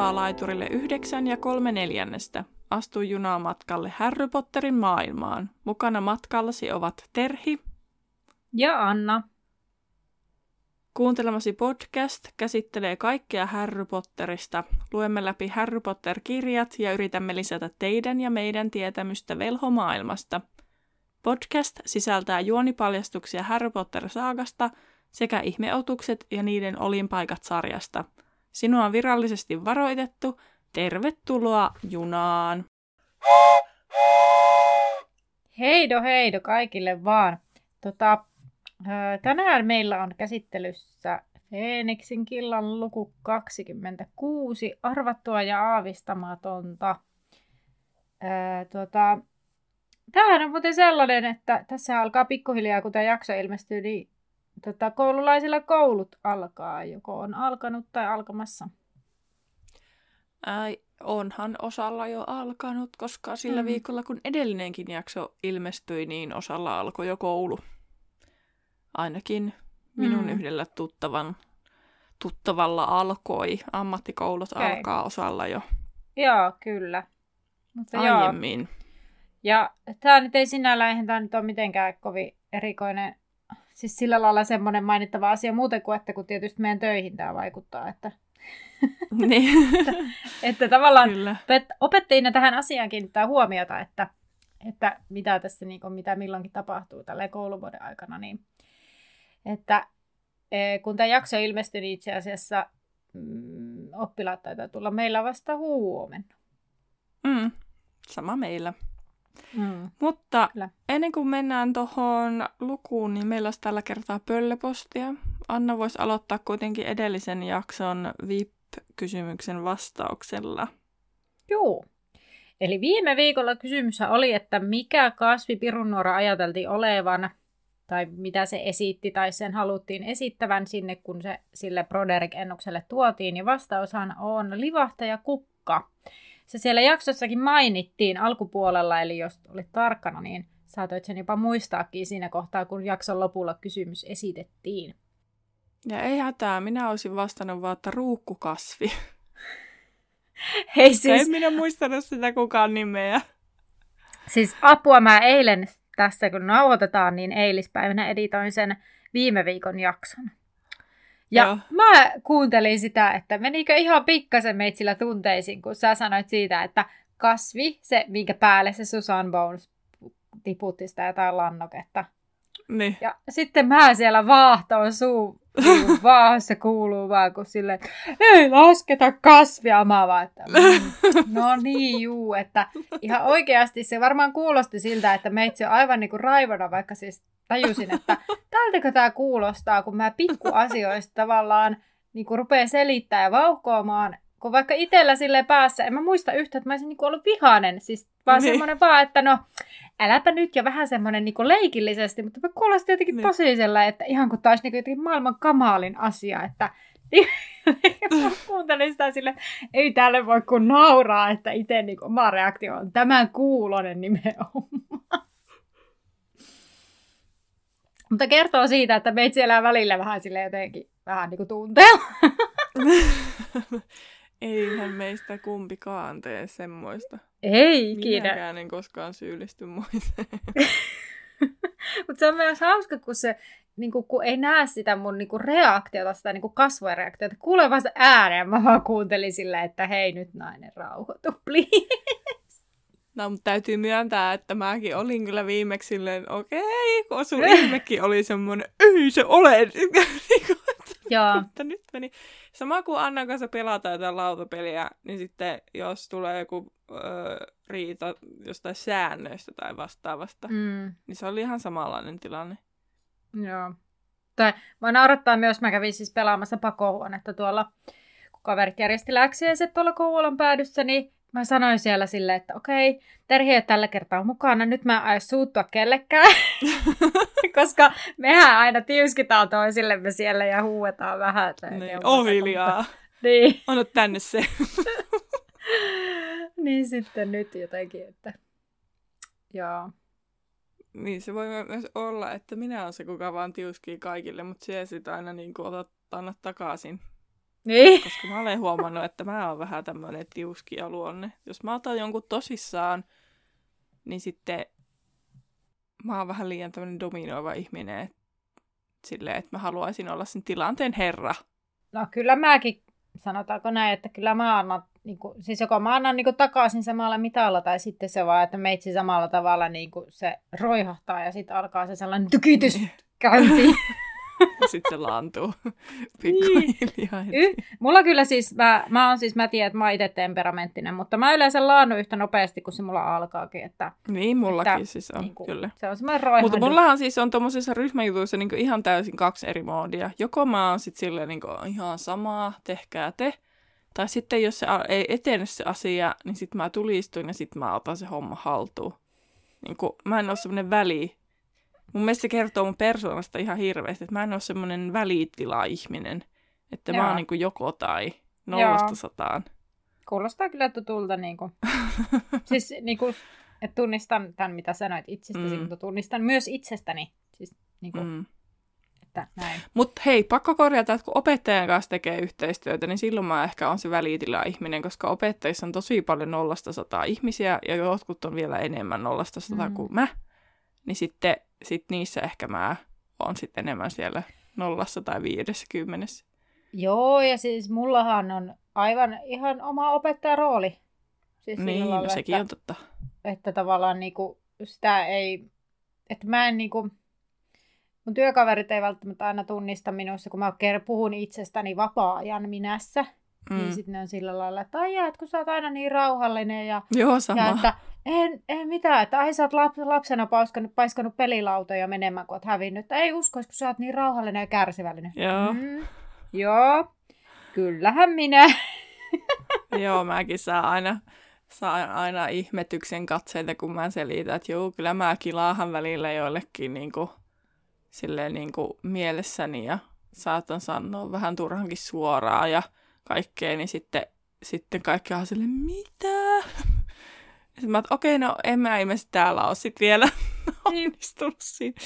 napulaa laiturille yhdeksän ja kolme neljännestä. Astu junaa matkalle Harry Potterin maailmaan. Mukana matkallasi ovat Terhi Ja Anna. Kuuntelemasi podcast käsittelee kaikkea Harry Potterista. Luemme läpi Harry Potter-kirjat ja yritämme lisätä teidän ja meidän tietämystä velhomaailmasta. Podcast sisältää juonipaljastuksia Harry Potter-saagasta sekä ihmeotukset ja niiden olinpaikat sarjasta. Sinua on virallisesti varoitettu. Tervetuloa junaan! Heido heido kaikille vaan. Tota, ää, tänään meillä on käsittelyssä Feeniksin killan luku 26, arvattua ja aavistamatonta. Tota, tämähän on muuten sellainen, että tässä alkaa pikkuhiljaa, kun tämä jakso ilmestyy, niin tota, koululaisilla koulut alkaa, joko on alkanut tai alkamassa. Ai, onhan osalla jo alkanut, koska sillä Mm. viikolla kun edellinenkin jakso ilmestyi, niin osalla alkoi jo koulu. Ainakin minun Mm. yhdellä tuttavan, tuttavalla alkoi. Ammattikoulut Okei. alkaa osalla jo Joo, kyllä. Mutta joo, aiemmin. Ja tämä nyt ei sinällään, eihän tämä nyt ole mitenkään kovin erikoinen, siis sillä lailla semmoinen mainittava asia muuten kuin, että kun tietysti meidän töihin tämä vaikuttaa, että, niin. että tavallaan Kyllä. opet- opettajina tähän asiaan kiinnittää huomiota, että, että mitä tässä niin kuin, mitä milloinkin tapahtuu tällä kouluvuoden aikana, niin että eh, kun tämä jakso ilmestyi, niin itse asiassa mm, oppilaat taitaa tulla meillä vasta huomenna. Mm. Sama meillä. Mm. Mutta Kyllä. ennen kuin mennään tuohon lukuun, niin meillä olisi tällä kertaa pöllöpostia. Anna voisi aloittaa kuitenkin edellisen jakson VIP-kysymyksen vastauksella. Joo. Eli viime viikolla kysymys oli, että mikä kasvi pirunnuora ajateltiin olevan, tai mitä se esitti, tai sen haluttiin esittävän sinne, kun se sille Broderick-ennukselle tuotiin. Ja vastaushan on livahtaja kukka. Se siellä jaksossakin mainittiin alkupuolella, eli jos olit tarkkana, niin saatoit sen jopa muistaakin siinä kohtaa, kun jakson lopulla kysymys esitettiin. Ja ei hätää, minä olisin vastannut vaan, että ruukkukasvi. Hei Siis... En minä muistanut sitä kukaan nimeä. Siis apua mä eilen tässä, kun nauhoitetaan, niin eilispäivänä editoin sen viime viikon jakson. Ja Joo. mä kuuntelin sitä, että menikö ihan pikkasen meitsillä tunteisiin, kun sä sanoit siitä, että kasvi, se minkä päälle se Susan Bones tiputti sitä jotain lannoketta. Niin. Ja sitten mä siellä vaahtoon suu niin vaahassa kuuluu vaan, kun sille ei lasketa kasvia, mä vaan, että mm, no niin juu, että ihan oikeasti se varmaan kuulosti siltä, että meitsi on aivan niin kuin raivona, vaikka siis tajusin, että tältäkö tämä kuulostaa, kun mä pikkuasioista tavallaan niin kuin rupean selittämään ja vauhkoamaan, kun vaikka itsellä sille päässä, en mä muista yhtä, että mä olisin niin kuin ollut vihainen, siis vaan Niin. semmoinen vaan, että no äläpä nyt ja vähän semmoinen niin leikillisesti, mutta mä kuulosti jotenkin Niin. tosi sellainen, että ihan kuin taisi niin jotenkin maailman kamalin asia, että mä kuuntelin sitä sille, ei tälle voi kuin nauraa, että itse niin oma reaktio on tämän kuulonen nimenomaan. Mutta kertoo siitä, että meitä siellä välillä vähän sille jotenkin vähän niin kuin tunteella. Eihän meistä kumpikaan tee semmoista. Ei ikinä. Minäkään en koskaan syyllisty muiseen. Mutta se on myös hauska, kun se niin kuin, kun ei näe sitä mun niin kuin reaktiota, sitä niin kuin kasvojen reaktiota. Kuulee se ääneen, mä vaan kuuntelin silleen, että hei nyt nainen rauhoitu, please. No, mutta täytyy myöntää, että mäkin olin kyllä viimeksi silleen, okei, kun sun ilmekin oli semmoinen, ei se ole. Niinku, Joo, että nyt meni. Sama kuin Annan kanssa pelataan jotain lautapeliä, niin sitten jos tulee joku öö, riita jostain säännöistä tai vastaavasta, mm. mm, niin se oli ihan samanlainen tilanne. joo. Tai mä naurattaa myös, mä kävin siis pelaamassa pakohuonetta tuolla, kun kaverit järjesti läksiäiset tuolla Kouvolan päädyssä, niin mä sanoin siellä silleen, että okei, Terhi ei tällä kertaa mukana, nyt mä en aio suuttua kellekään. Koska mehän aina tiuskitaan toisillemme siellä ja huuetaan vähän. Niin, oikein oh hiljaa. Niin. Anna tänne se. niin sitten nyt jotenkin, että joo. niin se voi myös olla, että minä olen se, kuka vaan tiuskii kaikille, mutta se sitä aina niin kuin otat, annat takaisin. Niin. Koska mä olen huomannut, että mä oon vähän tämmöinen tiuskia luonne. Jos mä otan jonkun tosissaan, niin sitten mä oon vähän liian tämmöinen dominoiva ihminen. Et, silleen, että mä haluaisin olla sen tilanteen herra. No kyllä mäkin, sanotaanko näin, että kyllä mä annan, niin kuin, siis joko mä annan niin kuin, takaisin samalla mitalla, tai sitten se vaan, että meitsi samalla tavalla niin kuin, se roihahtaa ja sitten alkaa se sellainen tykitys käyntiin. Ja sitten se laantuu pikkuhiljaa. Y- mulla kyllä siis, mä, mä oon siis, mä tiedän, että mä oon itse temperamenttinen, mutta mä yleensä laannun yhtä nopeasti, kun se mulla alkaakin. Että, Niin, mullakin että, siis on, niin kuin, kyllä. Se on semmoinen roihahdus. Mutta mullahan siis on tuommoisissa ryhmäjutuissa niin ihan täysin kaksi eri moodia. Joko mä oon sitten silleen niin ihan samaa, tehkää te. Tai sitten jos se ei etene se asia, niin sitten mä tulistun ja sitten mä otan se homma haltuun. Niin kuin, mä en ole semmoinen väli. Mun mielestä se kertoo mun persoonasta ihan hirveästi, että mä en ole semmoinen välitila-ihminen. Että mä Joo. oon niin kuin joko tai nollasta sataan. Kuulostaa kyllä tutulta. Niin kuin. siis niin kuin, että tunnistan tämän, mitä sanoit itsestäsi, Mm. mutta tunnistan myös itsestäni. Siis, niin kuin, Mm. että näin. Mutta hei, pakko korjata, että kun opettajan kanssa tekee yhteistyötä, niin silloin mä ehkä on se välitila-ihminen, koska opettajissa on tosi paljon nollasta sataa ihmisiä ja jotkut on vielä enemmän nollasta sataa Mm. kuin mä. Niin sitten sit niissä ehkä mä oon sitten enemmän siellä nollassa tai viidessä kymmenessä. Joo, ja siis mullahan on aivan ihan oma opettajarooli. Siis Niin, no lailla, sekin että, on totta. että tavallaan niinku, sitä ei, että mä en niinku, mun työkaverit ei välttämättä aina tunnista minussa, kun mä puhun itsestäni vapaa-ajan minässä, mm. niin Mm. sitten ne on sillä lailla, että ai että kun sä oot aina niin rauhallinen ja, Joo, sama. ja että en, en mitään, että ai sä oot lap, lapsena paiskanut, paiskanut pelilautoja menemään, kun oot hävinnyt, että ei uskois, kun sä oot niin rauhallinen ja kärsivällinen. Joo. Mm, joo, kyllähän minä. Joo, mäkin saan aina, saan aina ihmetyksen katseita, kun mä selitän, että joo, kyllä mä kilaahan välillä joillekin niin kuin, silleen niin kuin mielessäni ja saatan sanoa vähän turhankin suoraan ja kaikkea, niin sitten, sitten kaikki on silleen, mitä? Sitten mä oon, okei, no en mä ilmeisesti täällä ole sit vielä onnistunut siinä.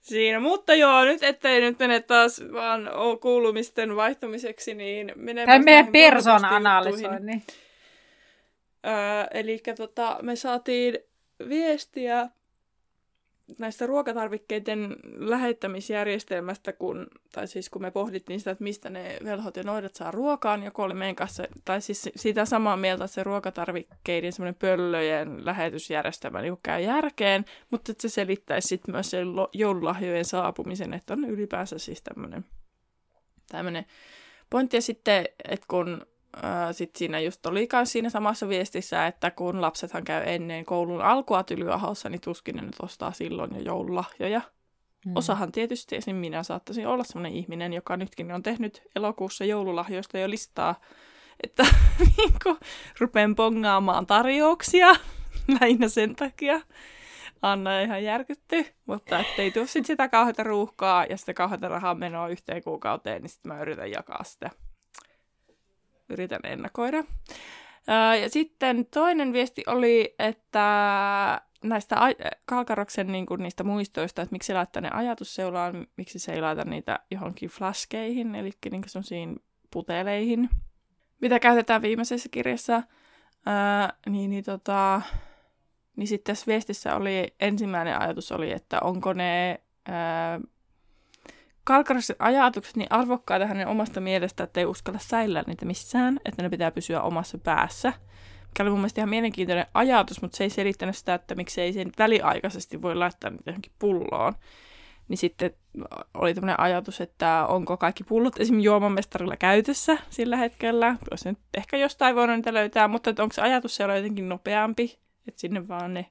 siinä. Mutta joo, nyt ettei nyt mene taas vaan kuulumisten vaihtumiseksi, niin menee Tai meidän persoona-analysoinnin. Öö, eli tota, me saatiin viestiä näistä ruokatarvikkeiden lähettämisjärjestelmästä, kun, tai siis kun me pohdittiin sitä, että mistä ne velhot ja noidat saa ruokaan, joku oli meidän kanssa, tai siis sitä samaa mieltä, että se ruokatarvikkeiden semmoinen pöllöjen lähetysjärjestelmä niin käy järkeen, mutta että se selittäisi sitten myös sen joululahjojen saapumisen, että on ylipäänsä siis tämmöinen tämmöinen pointti. Ja sitten, että kun ää, sit siinä just oli myös siinä samassa viestissä, että kun lapsethan käy ennen koulun alkua tylyahossa, niin tuskin ne nyt ostaa silloin jo joululahjoja. Mm. Osahan tietysti, esim. minä saattaisin olla sellainen ihminen, joka nytkin on tehnyt elokuussa joululahjoista jo listaa, että niin kuin, rupean pongaamaan tarjouksia lähinnä sen takia. Anna ihan järkytty, mutta ettei tule sit sitä kauheata ruuhkaa ja sitä kauheata rahaa menoa yhteen kuukauteen, niin sitten mä yritän jakaa sitä. Yritän ennakoida. Ja sitten toinen viesti oli, että näistä Kalkaroksen niin kuin niistä muistoista, että miksi se laittaa ne ajatusseulaan, miksi se ei laita niitä johonkin flaskeihin, eli niin semmoisiin puteleihin, mitä käytetään viimeisessä kirjassa. Ää, niin, niin, tota, niin sitten tässä viestissä oli, ensimmäinen ajatus oli, että onko ne ää, Kalkaroksen ajatukset niin arvokkaita hänen omasta mielestä, että ei uskalla säillä niitä missään, että ne pitää pysyä omassa päässä. Mikä oli mun mielestä ihan mielenkiintoinen ajatus, mutta se ei selittänyt sitä, että miksi ei sen väliaikaisesti voi laittaa niitä johonkin pulloon. Niin sitten oli tämmöinen ajatus, että onko kaikki pullot esim. juomamestarilla käytössä sillä hetkellä. Olisi nyt ehkä jostain voinut niitä löytää, mutta että onko se ajatus siellä jotenkin nopeampi, että sinne vaan ne,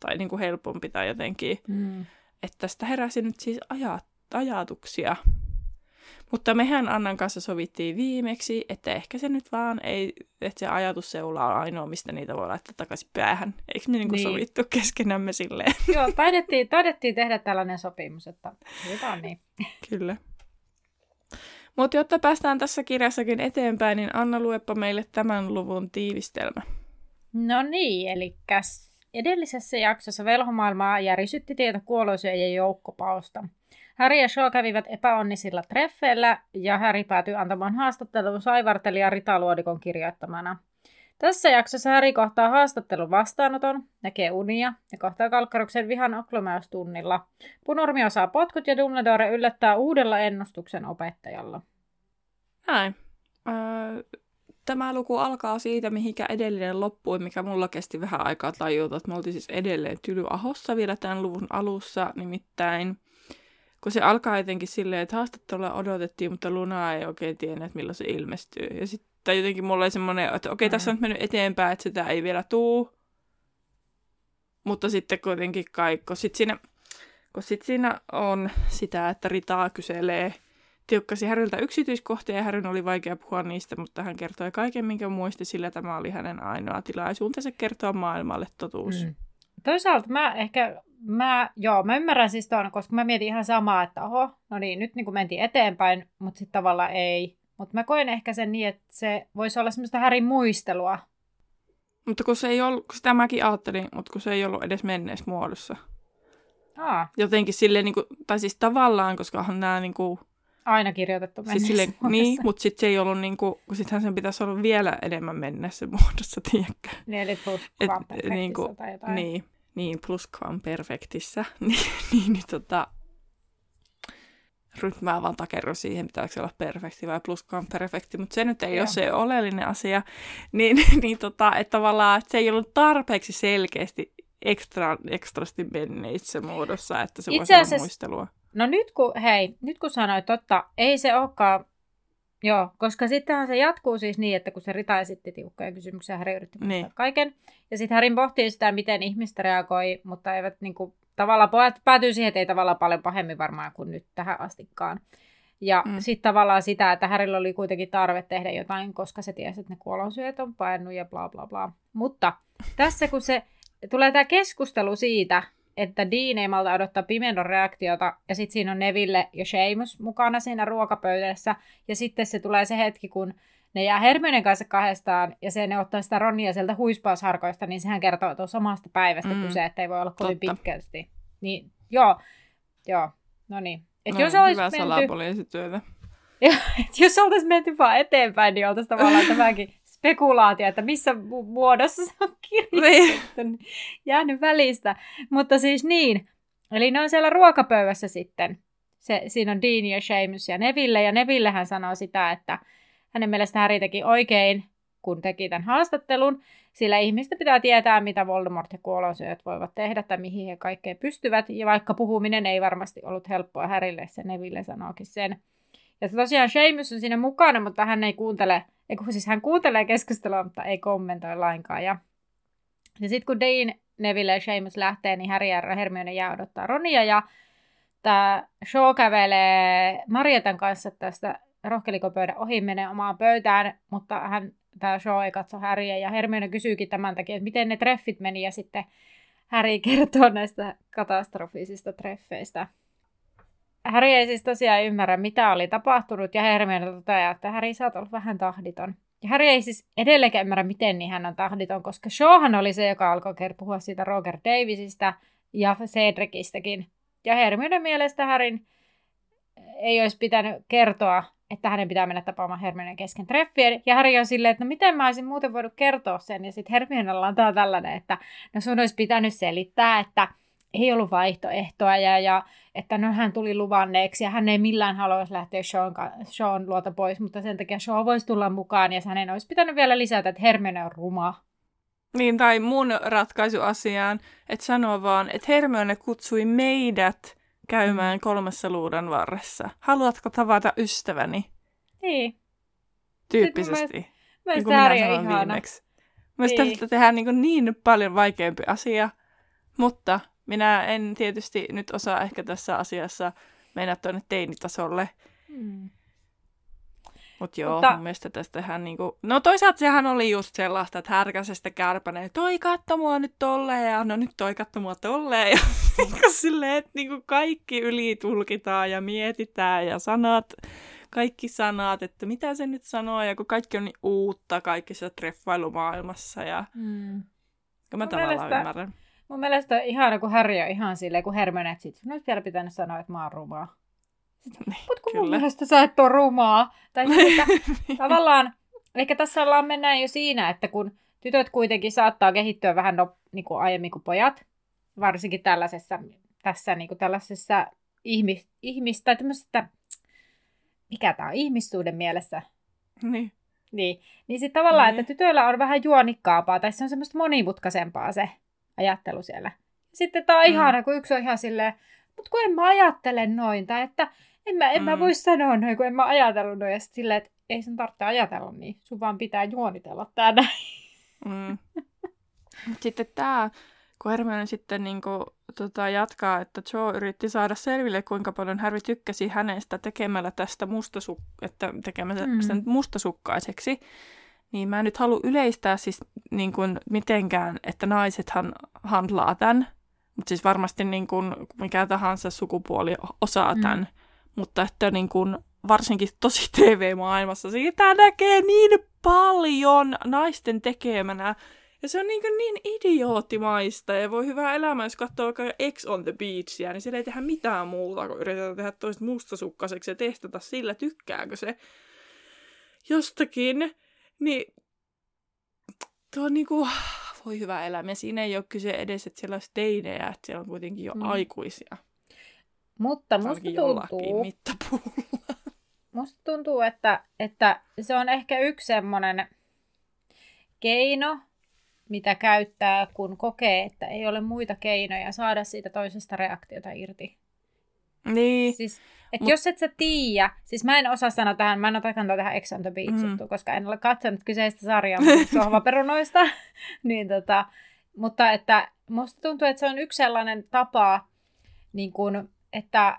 tai niin kuin helpompi tai jotenkin. Mm. Että tästä heräsi nyt siis ajat, ajatuksia. Mutta mehän Annan kanssa sovittiin viimeksi, että ehkä se nyt vaan ei, että se ajatusseula on ainoa, mistä niitä voi laittaa takaisin päähän. Eikö me niinku Niin. sovittu keskenämme silleen? Joo, taidettiin, taidettiin tehdä tällainen sopimus, että hyvä niin. Kyllä. Mutta jotta päästään tässä kirjassakin eteenpäin, niin Anna luepa meille tämän luvun tiivistelmä. No niin, eli edellisessä jaksossa velhomaailmaa järisytti tieto kuolosyöjien joukkopaosta. Harry ja Shaw kävivät epäonnisilla treffeillä ja Harry päätyi antamaan haastattelun saivartelija Rita Luodikon kirjoittamana. Tässä jaksossa Harry kohtaa haastattelun vastaanoton, näkee unia ja kohtaa Kalkkaruksen vihan oklomäystunnilla. Punormi osaa potkut ja Dumbledore yllättää uudella ennustuksen opettajalla. Näin. Öö, tämä luku alkaa siitä, mihinkä edellinen loppui, mikä mulla kesti vähän aikaa tajuta, että me oltiin siis edelleen Tylyahossa vielä tämän luvun alussa, nimittäin kun se alkaa jotenkin silleen, että haastattelua odotettiin, mutta Luna ei oikein tiennyt, milloin se ilmestyy. Ja sitten jotenkin mulla oli semmoinen, että okei, okay, tässä on nyt mennyt eteenpäin, että sitä ei vielä tuu. Mutta sitten kuitenkin kai, kun sitten siinä, kun sit siinä on sitä, että Ritaa kyselee – tiukkasi Häriltä yksityiskohtia ja Härin oli vaikea puhua niistä, mutta hän kertoi kaiken, minkä muisti, sillä tämä oli hänen ainoa tilaisuutensa kertoa maailmalle totuus. Mm. Toisaalta mä ehkä, mä, joo, mä ymmärrän siis tuon, koska mä mietin ihan samaa, että oho, no niin, nyt niin kuin mentiin eteenpäin, mutta sitten tavallaan ei. Mutta mä koen ehkä sen niin, että se voisi olla semmoista Härin muistelua. Mutta kun se ei ollut, kun sitä mäkin ajattelin, mutta kun se ei ollut edes menneessä muodossa. Aa. Jotenkin silleen, niin kuin, tai siis tavallaan, koska nämä niin kuin, aina kirjoitettu siis sille, Niin, mutta sitten se ei ollut niin kuin, kun sittenhän sen pitäisi olla vielä enemmän mennessä muodossa, tiedätkö? Niin, eli plus Et, niin kuin, tai jotain. Niin, niin plus perfektissä. niin, niin, niin tota, nyt mä vaan takerron siihen, pitääkö se olla perfekti vai perfekti, mutta se nyt ei Joo. ole se oleellinen asia. Niin, niin tota, että tavallaan että se ei ollut tarpeeksi selkeästi ekstra, ekstrasti menneissä muodossa, että se Itse voisi olla muistelua. No nyt kun, hei, nyt kun sanoit totta, ei se olekaan, joo, koska sittenhän se jatkuu siis niin, että kun se Rita esitti tiukkoja kysymyksiä, Häri yritti niin. kaiken. Ja sitten Härin pohtii sitä, miten ihmistä reagoi, mutta eivät niin kuin, tavallaan päätyy siihen, että ei tavallaan paljon pahemmin varmaan kuin nyt tähän astikkaan. Ja mm. sitten tavallaan sitä, että Härillä oli kuitenkin tarve tehdä jotain, koska se tiesi, että ne kuolonsyöt on painut ja bla bla bla. Mutta tässä kun se tulee tämä keskustelu siitä, että Dean ei malta odottaa pimenon reaktiota, ja sitten siinä on Neville ja Seamus mukana siinä ruokapöydässä, ja sitten se tulee se hetki, kun ne jää Hermionen kanssa kahdestaan, ja se ne ottaa sitä Ronia sieltä huispausharkoista, niin sehän kertoo tuossa samasta päivästä mm. kyse, että ei voi olla kovin Totta. pitkälti. Niin, joo, joo, no niin. Et no, jos hyvä menty... salapoliisityötä. jos oltaisiin menty vaan eteenpäin, niin oltaisiin tavallaan tämäkin spekulaatio, että missä muodossa se on kirjoitettu, niin. jäänyt välistä. Mutta siis niin, eli ne on siellä ruokapöydässä sitten. Se, siinä on Dean ja Seamus ja Neville, ja Neville hän sanoo sitä, että hänen mielestä Harry teki oikein, kun teki tämän haastattelun, sillä ihmistä pitää tietää, mitä Voldemort ja kuolonsyöt voivat tehdä tai mihin he kaikkeen pystyvät, ja vaikka puhuminen ei varmasti ollut helppoa Härille, se Neville sanookin sen. Ja tosiaan Seamus on siinä mukana, mutta hän ei kuuntele Eiku, siis hän kuuntelee keskustelua, mutta ei kommentoi lainkaan. Ja, ja sitten kun Dean, Neville ja Seamus lähtee, niin Harry ja Hermione jää odottaa Ronia. Ja tämä Shaw kävelee Marietan kanssa tästä rohkelikopöydän ohi, menee omaan pöytään, mutta hän, tämä Shaw ei katso Harryä. Ja Hermione kysyykin tämän takia, että miten ne treffit meni. Ja sitten Harry kertoo näistä katastrofisista treffeistä. Häri ei siis tosiaan ymmärrä, mitä oli tapahtunut, ja Hermione toteaa, että Häri, sä oot ollut vähän tahditon. Ja Häri ei siis edelleenkään ymmärrä, miten niin hän on tahditon, koska Shawhan oli se, joka alkoi puhua siitä Roger Davisista ja Cedricistäkin. Ja Hermione mielestä Härin ei olisi pitänyt kertoa, että hänen pitää mennä tapaamaan Hermione kesken treffien. Ja Harry on silleen, että no miten mä olisin muuten voinut kertoa sen. Ja sitten Hermione antaa tällainen, että no sun olisi pitänyt selittää, että ei ollut vaihtoehtoa ja, ja että no hän tuli luvanneeksi ja hän ei millään haluaisi lähteä Sean, Sean luota pois, mutta sen takia Sean voisi tulla mukaan ja hänen olisi pitänyt vielä lisätä, että Hermione on ruma. Niin, tai mun ratkaisu asiaan, että sanoo vaan, että Hermione kutsui meidät käymään mm. kolmessa luudan varressa. Haluatko tavata ystäväni? Niin. Tyyppisesti. Mä niin kuin minä sanoin ihana. viimeksi. Mielestäni niin. tehdään niin, niin paljon vaikeampi asia, mutta minä en tietysti nyt osaa ehkä tässä asiassa mennä tuonne teinitasolle. Mm. Mut joo, Mutta... mun mielestä tästä tehdään niinku... No toisaalta sehän oli just sellaista, että härkäsestä kärpänen, toi katso mua nyt tolleen, ja no nyt toi katso mua tolleen, ja niinku silleen, että niinku kaikki ylitulkitaan ja mietitään, ja sanat, kaikki sanat, että mitä se nyt sanoo, ja kun kaikki on niin uutta kaikissa treffailumaailmassa, ja... Mm. Mä mun tavallaan mielestä... ymmärrän. Mun mielestä on ihana, kun Harry on ihan silleen, kun Hermione, että sit olisi vielä pitänyt sanoa, että mä oon rumaa. Niin, Mutta kun mun mielestä sä et ole rumaa. Tai että, tavallaan, ehkä tässä ollaan mennään jo siinä, että kun tytöt kuitenkin saattaa kehittyä vähän no, niin kuin aiemmin kuin pojat, varsinkin tällaisessa, tässä niin kuin tällaisessa ihmis, ihmis tai tämmöisestä, mikä tämä on, ihmissuuden mielessä. Niin. Niin, niin sitten tavallaan, niin. että tytöillä on vähän juonikkaampaa, tai se on semmoista monimutkaisempaa se ajattelu siellä. Sitten tämä on mm. ihana, kun yksi on ihan silleen, mutta kun en mä ajattele noin, tai että en mä, en mm. mä voi sanoa noin, kun en mä ajatellut noin. Ja sitten silleen, että ei sen tarvitse ajatella niin, sun vaan pitää juonitella tää näin. Mm. Sitten tämä, kun Hermione sitten niin kuin, tota, jatkaa, että Joe yritti saada selville, kuinka paljon Harry tykkäsi hänestä tekemällä tästä mustasuk- että tekemällä mm. sen mustasukkaiseksi, niin mä en nyt halua yleistää siis niin kuin, mitenkään, että naisethan handlaa tämän, mutta siis varmasti niin kuin, mikä tahansa sukupuoli osaa mm. tämän, mutta että niin kuin, varsinkin tosi TV-maailmassa siitä näkee niin paljon naisten tekemänä, ja se on niin, niin idioottimaista ja voi hyvää elämää, jos katsoo vaikka X on the Beachia, niin siellä ei tehdä mitään muuta, kun yritetään tehdä toista mustasukkaiseksi ja testata sillä, tykkääkö se jostakin. Niin tuo on niinku, voi hyvä elämä. Siinä ei ole kyse edes, että siellä olisi teinejä, että siellä on kuitenkin jo mm. aikuisia. Mutta musta tuntuu... Musta tuntuu, että, että se on ehkä yksi semmoinen keino, mitä käyttää, kun kokee, että ei ole muita keinoja saada siitä toisesta reaktiota irti. Niin. Siis, et Mut... jos et sä tiedä, siis mä en osaa sanoa tähän, mä en ota kantaa tähän Ex on the Beach mm. koska en ole katsonut kyseistä sarjaa sohvaperunoista, niin tota, mutta että musta tuntuu, että se on yksi sellainen tapa, niin kun, että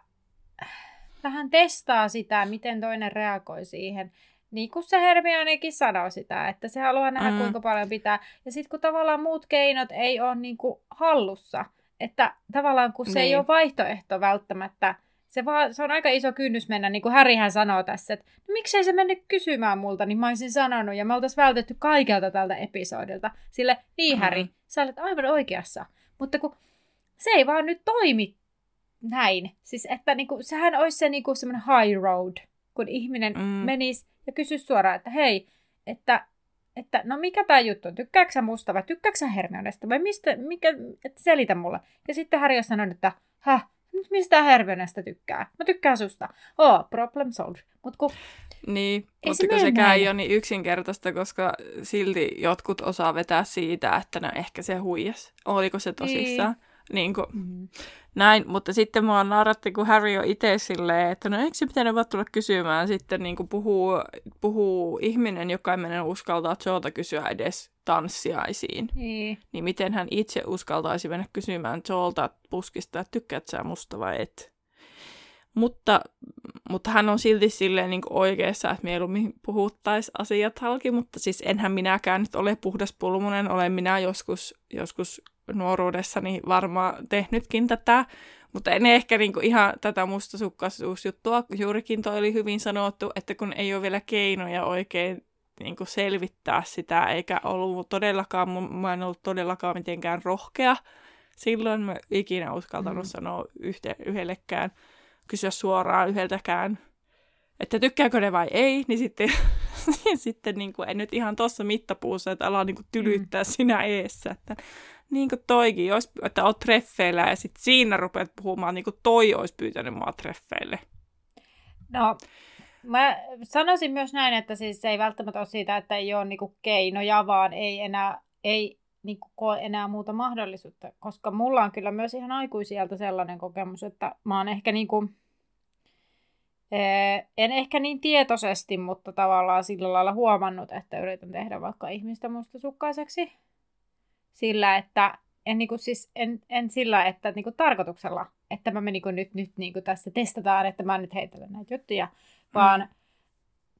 vähän testaa sitä, miten toinen reagoi siihen niin kuin se Hermionekin sanoo sitä, että se haluaa nähdä mm. kuinka paljon pitää. Ja sitten kun tavallaan muut keinot ei ole niin kuin hallussa, että tavallaan kun se niin. ei ole vaihtoehto välttämättä, se, vaan, se on aika iso kynnys mennä, niin kuin Härihän sanoo tässä, että no, miksei se mennyt kysymään multa, niin mä olisin sanonut, ja me oltaisiin vältetty kaikelta tältä episodilta. Sille, niin mm. Häri, sä olet aivan oikeassa. Mutta kun se ei vaan nyt toimi näin. Siis että niin kuin, sehän olisi se niin kuin semmoinen high road, kun ihminen mm. menisi ja kysy suoraan, että hei, että, että no mikä tämä juttu on, tykkääksä sä musta vai tykkääksä sä Hermionesta vai mistä, mikä, että selitä mulle. Ja sitten Harry on sanonut, että häh, mistä Hermionesta tykkää? Mä tykkään susta. Oh, problem solved. Mut kun, niin, ei mutta se kun sekään näin. ei ole niin yksinkertaista, koska silti jotkut osaa vetää siitä, että no ehkä se huijas. Oliko se tosissaan? Niin. Niin kuin, mm-hmm. Näin, mutta sitten mua nauratti, kun Harry on itse silleen, että no eikö se pitänyt vaan tulla kysymään. Sitten niin kuin puhuu, puhuu ihminen, joka ei mene uskaltaa Joelta kysyä edes tanssiaisiin. Niin. niin miten hän itse uskaltaisi mennä kysymään Joelta puskista, että tykkäät sä musta vai et. Mutta, mutta hän on silti silleen niin oikeassa, että mieluummin puhuttaisiin asiat halki, mutta siis enhän minäkään nyt ole pulmunen, olen minä joskus, joskus nuoruudessani varmaan tehnytkin tätä, mutta en ehkä niinku ihan tätä mustasukkaisuusjuttua. Juurikin toi oli hyvin sanottu, että kun ei ole vielä keinoja oikein niinku selvittää sitä, eikä ollut todellakaan, mä en ollut todellakaan mitenkään rohkea. Silloin mä ikinä uskaltanut mm. sanoa yhte, yhdellekään, kysyä suoraan yhdeltäkään, että tykkääkö ne vai ei, niin sitten, niin sitten niin kuin, en nyt ihan tuossa mittapuussa, että ala niin kuin tylyttää mm. sinä eessä. Että niin kuin toikin, jos, että oot treffeillä ja sitten siinä rupeat puhumaan, niin kuin toi olisi pyytänyt mua treffeille. No, mä sanoisin myös näin, että siis ei välttämättä ole siitä, että ei ole niin kuin keinoja, vaan ei enää, ei niin kuin koe enää muuta mahdollisuutta, koska mulla on kyllä myös ihan aikuisieltä sellainen kokemus, että mä oon ehkä niin kuin, en ehkä niin tietoisesti, mutta tavallaan sillä lailla huomannut, että yritän tehdä vaikka ihmistä mustasukkaiseksi sillä, että en, niin kuin, siis, en, en sillä, että niin kuin, tarkoituksella, että mä niin kuin, nyt, nyt niin kuin, tässä testataan, että mä nyt heitelen näitä juttuja, vaan mm.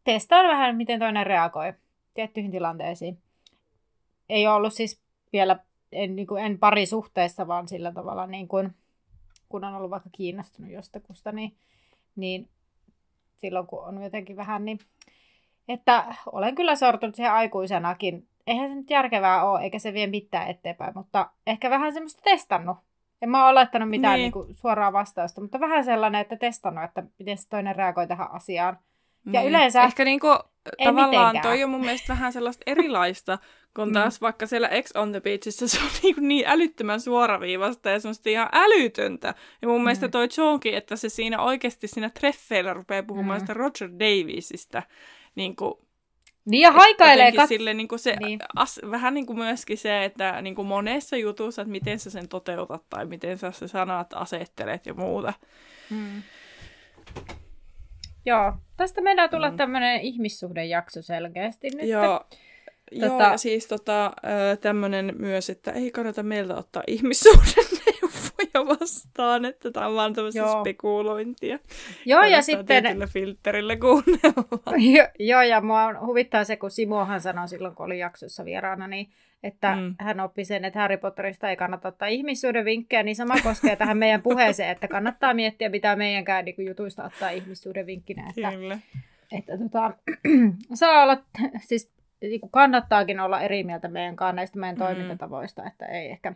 testaan vähän, miten toinen reagoi tiettyihin tilanteisiin. Ei ollut siis vielä, en, niin kuin, en parisuhteessa, vaan sillä tavalla, niin kuin, kun on ollut vaikka kiinnostunut jostakusta, niin, niin silloin kun on jotenkin vähän niin, että olen kyllä sortunut siihen aikuisenakin eihän se nyt järkevää ole, eikä se vie mitään eteenpäin, mutta ehkä vähän semmoista testannut En mä ole olettanut mitään Niin. niin. Niin suoraa vastausta, mutta vähän sellainen, että testannut, että miten se toinen reagoi tähän asiaan. Ja yleensä- Ehkä niinku, tavallaan mitenkään. toi on mun mielestä vähän sellaista erilaista, kun Mm. taas vaikka siellä X on the Beachissä se on niin, niin älyttömän suoraviivasta ja semmoista ihan älytöntä. Ja mun mielestä Mm. toi Jonkin, että se siinä oikeasti siinä treffeillä rupeaa puhumaan Mm. sitä Roger Davisista. Niin kuin, Niin ja haikailee kat... sille, niin kuin se, Niin. as, vähän niin kuin myöskin se, että niin kuin monessa jutussa, että miten sä sen toteutat tai miten sä se sanat asettelet ja muuta. Mm. Joo, tästä meidän tulla mm. tämmöinen ihmissuhdejakso selkeästi nyt. Joo, Joo, Tota- ja siis tota, tämmöinen myös, että ei kannata meiltä ottaa ihmissuhdenneuvoja vastaan, että tämä on vaan tämmöistä Joo. spekulointia. Joo, ja sitten... tietyllä filterillä kuunnella. Jo, joo, ja mua huvittaa se, kun Simohan sanoi silloin, kun oli jaksossa vieraana, niin että Mm. mm. hän oppi sen, että Harry Potterista ei kannata ottaa ihmissuuden vinkkejä, niin sama koskee tähän meidän puheeseen, että kannattaa miettiä, mitä meidänkään niin jutuista ottaa ihmissuuden vinkkinä. Että, Kyllä. että tota, saa olla, siis niin kuin kannattaakin olla eri mieltä meidän kanssa näistä meidän Mm. toimintatavoista, että ei ehkä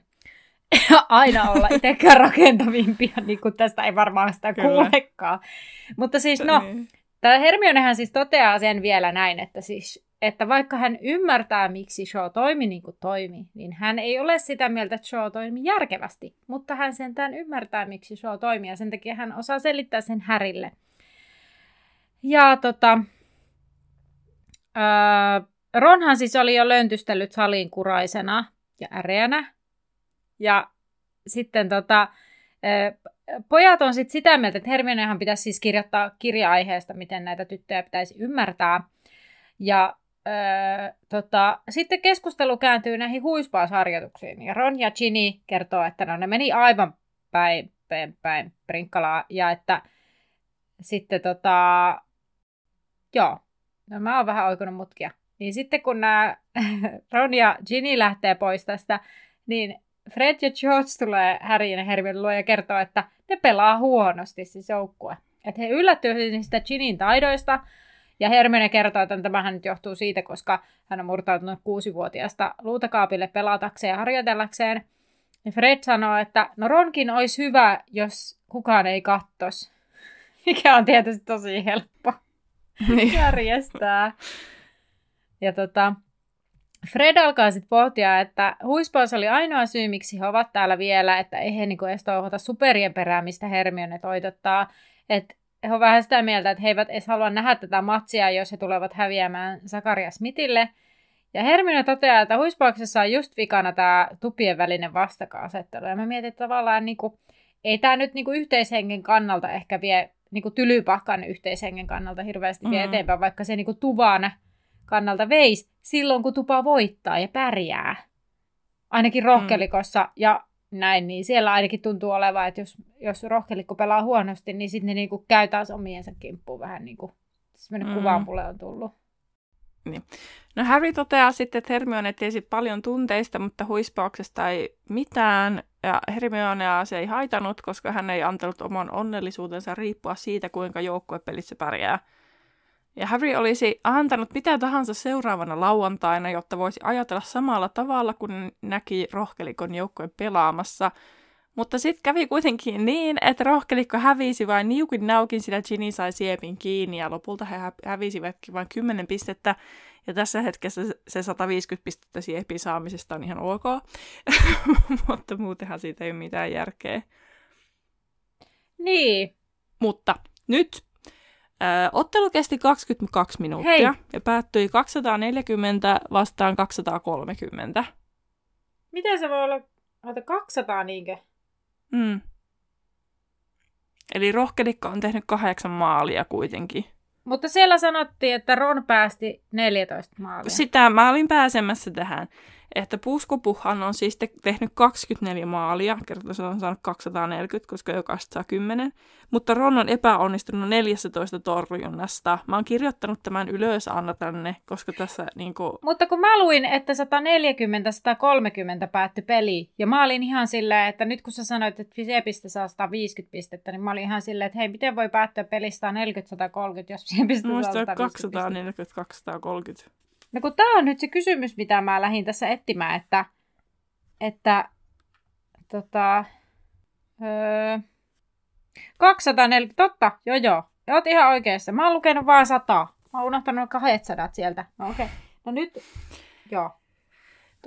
aina olla itsekään rakentavimpia, niin kuin tästä ei varmaan sitä Kyllä. kuulekaan. Mutta siis no, Niin. Tämä Hermionehän siis toteaa sen vielä näin, että, siis, että vaikka hän ymmärtää, miksi Shaw toimi niin kuin toimi, niin hän ei ole sitä mieltä, että Shaw toimi järkevästi. Mutta hän sentään ymmärtää, miksi Shaw toimii, ja sen takia hän osaa selittää sen Härille. Ja tota, öö, Ronhan siis oli jo löntystellyt saliin kuraisena ja äreänä. Ja sitten tota, pojat on sitten sitä mieltä, että Hermionehan pitäisi siis kirjoittaa kirja-aiheesta, miten näitä tyttöjä pitäisi ymmärtää. Ja öö, tota, sitten keskustelu kääntyy näihin huispausharjoituksiin. Ja Ron ja Ginny kertoo, että no, ne meni aivan päin, päin, päin prinkkalaa. Ja että sitten tota, joo, no mä oon vähän oikonut mutkia. Niin sitten kun nämä Ron ja Ginny lähtee pois tästä, niin Fred ja George tulee Harryn ja Hermione luo ja kertoo, että ne pelaa huonosti siis joukkue. Että he yllättyivät niistä Ginin taidoista, ja Hermione kertoo, että tämähän nyt johtuu siitä, koska hän on murtautunut kuusivuotiaasta luutakaapille pelatakseen ja harjoitellakseen. Ja Fred sanoo, että no Ronkin olisi hyvä, jos kukaan ei kattos. Mikä on tietysti tosi helppo Niin. järjestää. Ja tota, Fred alkaa sitten pohtia, että huispaus oli ainoa syy, miksi he ovat täällä vielä, että ei he niinku edes touhuta superien perään, mistä Hermione toitottaa. Että he on vähän sitä mieltä, että he eivät edes halua nähdä tätä matsia, jos he tulevat häviämään Sakaria Smithille. Ja Hermione toteaa, että huispauksessa on just vikana tämä tupien välinen vastakkainasettelu. Ja mä mietin, että tavallaan niinku, ei tämä nyt niinku yhteishengen kannalta ehkä vie, niinku tylypahkan yhteishengen kannalta hirveästi vie Mm. eteenpäin, vaikka se niinku tuvan kannalta veisi silloin, kun tupa voittaa ja pärjää. Ainakin rohkelikossa ja näin, niin siellä ainakin tuntuu olevan, että jos, jos rohkelikko pelaa huonosti, niin sitten ne niinku käy taas omiensa kimppuun vähän niin kuin semmoinen Mm. mm. kuva mulle on tullut. No Harry toteaa sitten, että Hermione tiesi paljon tunteista, mutta huispauksesta ei mitään. Ja Hermionea se ei haitanut, koska hän ei antanut oman onnellisuutensa riippua siitä, kuinka joukkuepelissä pärjää. Ja Harry olisi antanut mitä tahansa seuraavana lauantaina, jotta voisi ajatella samalla tavalla, kun näki rohkelikon joukkueen pelaamassa. Mutta sitten kävi kuitenkin niin, että rohkelikko hävisi vain niukin naukin, sillä Ginny sai siepin kiinni ja lopulta he hä- hävisivätkin vain 10 pistettä. Ja tässä hetkessä se 150 pistettä siepin saamisesta on ihan ok, mutta muutenhan siitä ei ole mitään järkeä. Niin, Mutta nyt ö, ottelu kesti 22 minuuttia Hei. ja päättyi 240 vastaan 230. miten se voi olla, Ota 200 niinkö? Mm. Eli rohkelikko on tehnyt kahdeksan maalia kuitenkin. Mutta siellä sanottiin, että Ron päästi 14 maalia. Sitä mä olin pääsemässä tähän, että Puskupuhan on siis te- tehnyt 24 maalia, kertaa se on saanut 240, koska jokaista saa 10. Mutta Ron on epäonnistunut 14 torjunnasta. Mä oon kirjoittanut tämän ylös Anna tänne, koska tässä niinku... Mutta kun mä luin, että 140-130 päättyi peli, ja mä olin ihan silleen, että nyt kun sä sanoit, että Fisepistä saa 150 pistettä, niin mä olin ihan silleen, että hei, miten voi päättyä pelistä 40-130, jos Fisepistä saa Muista 150 pistettä. 240-230. No kun tää on nyt se kysymys, mitä mä lähdin tässä etsimään, että, että tota, Öö, 240, totta, joo joo. Oot ihan oikeassa. Mä oon lukenut vaan 100. Mä oon unohtanut 200 sieltä. No okei. Okay. No nyt, joo.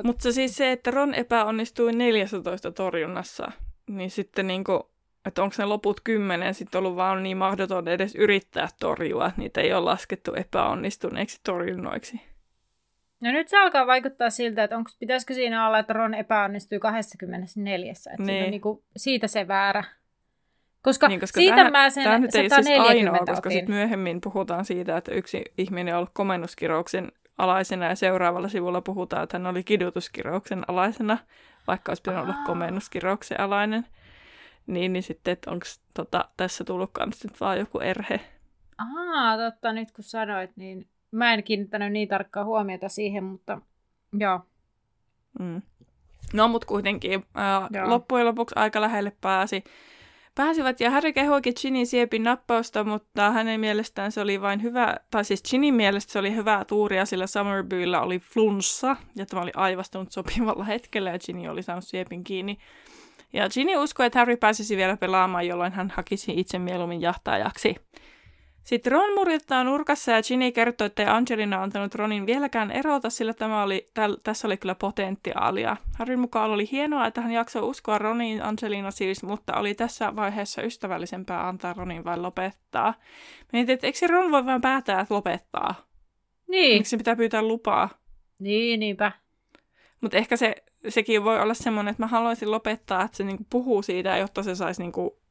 Mutta siis se, että Ron epäonnistui 14 torjunnassa, niin sitten niinku, että onko ne loput kymmenen sitten ollut vaan niin mahdoton edes yrittää torjua, että niitä ei ole laskettu epäonnistuneiksi torjunnoiksi. No nyt se alkaa vaikuttaa siltä, että onko, pitäisikö siinä olla, että Ron epäonnistui 24. Että niin. siinä niinku, siitä se väärä. Koska, niin, koska siitä tähän, mä sen tämä nyt ei siis ainoa, koska sitten myöhemmin puhutaan siitä, että yksi ihminen on ollut komennuskirouksen alaisena ja seuraavalla sivulla puhutaan, että hän oli kidutuskirouksen alaisena, vaikka olisi pitänyt olla komennuskirouksen alainen. Niin, niin sitten, että onko tota, tässä tullut nyt vaan joku erhe. Aa, totta, nyt kun sanoit, niin mä en kiinnittänyt niin tarkkaa huomiota siihen, mutta joo. Mm. No, mutta kuitenkin ää, loppujen lopuksi aika lähelle pääsi pääsivät ja Harry kehoikin Chinin siepin nappausta, mutta hänen mielestään se oli vain hyvä, tai siis Chinin mielestä se oli hyvää tuuria, sillä Summerbyllä oli flunssa ja tämä oli aivastunut sopivalla hetkellä ja Ginny oli saanut siepin kiinni. Ja Ginny uskoi, että Harry pääsisi vielä pelaamaan, jolloin hän hakisi itse mieluummin jahtaajaksi. Sitten Ron murittaa nurkassa ja Ginny kertoo, että Angelina antanut Ronin vieläkään erota, sillä tämä oli, täl, tässä oli kyllä potentiaalia. Harryn mukaan oli hienoa, että hän jaksoi uskoa Ronin Angelina siis, mutta oli tässä vaiheessa ystävällisempää antaa Ronin vain lopettaa. Mietin, että eikö se Ron voi vain päättää, että lopettaa? Niin. Miksi se pitää pyytää lupaa? Niin, niinpä. Mutta ehkä se, sekin voi olla semmoinen, että mä haluaisin lopettaa, että se niinku puhuu siitä, jotta se saisi niinku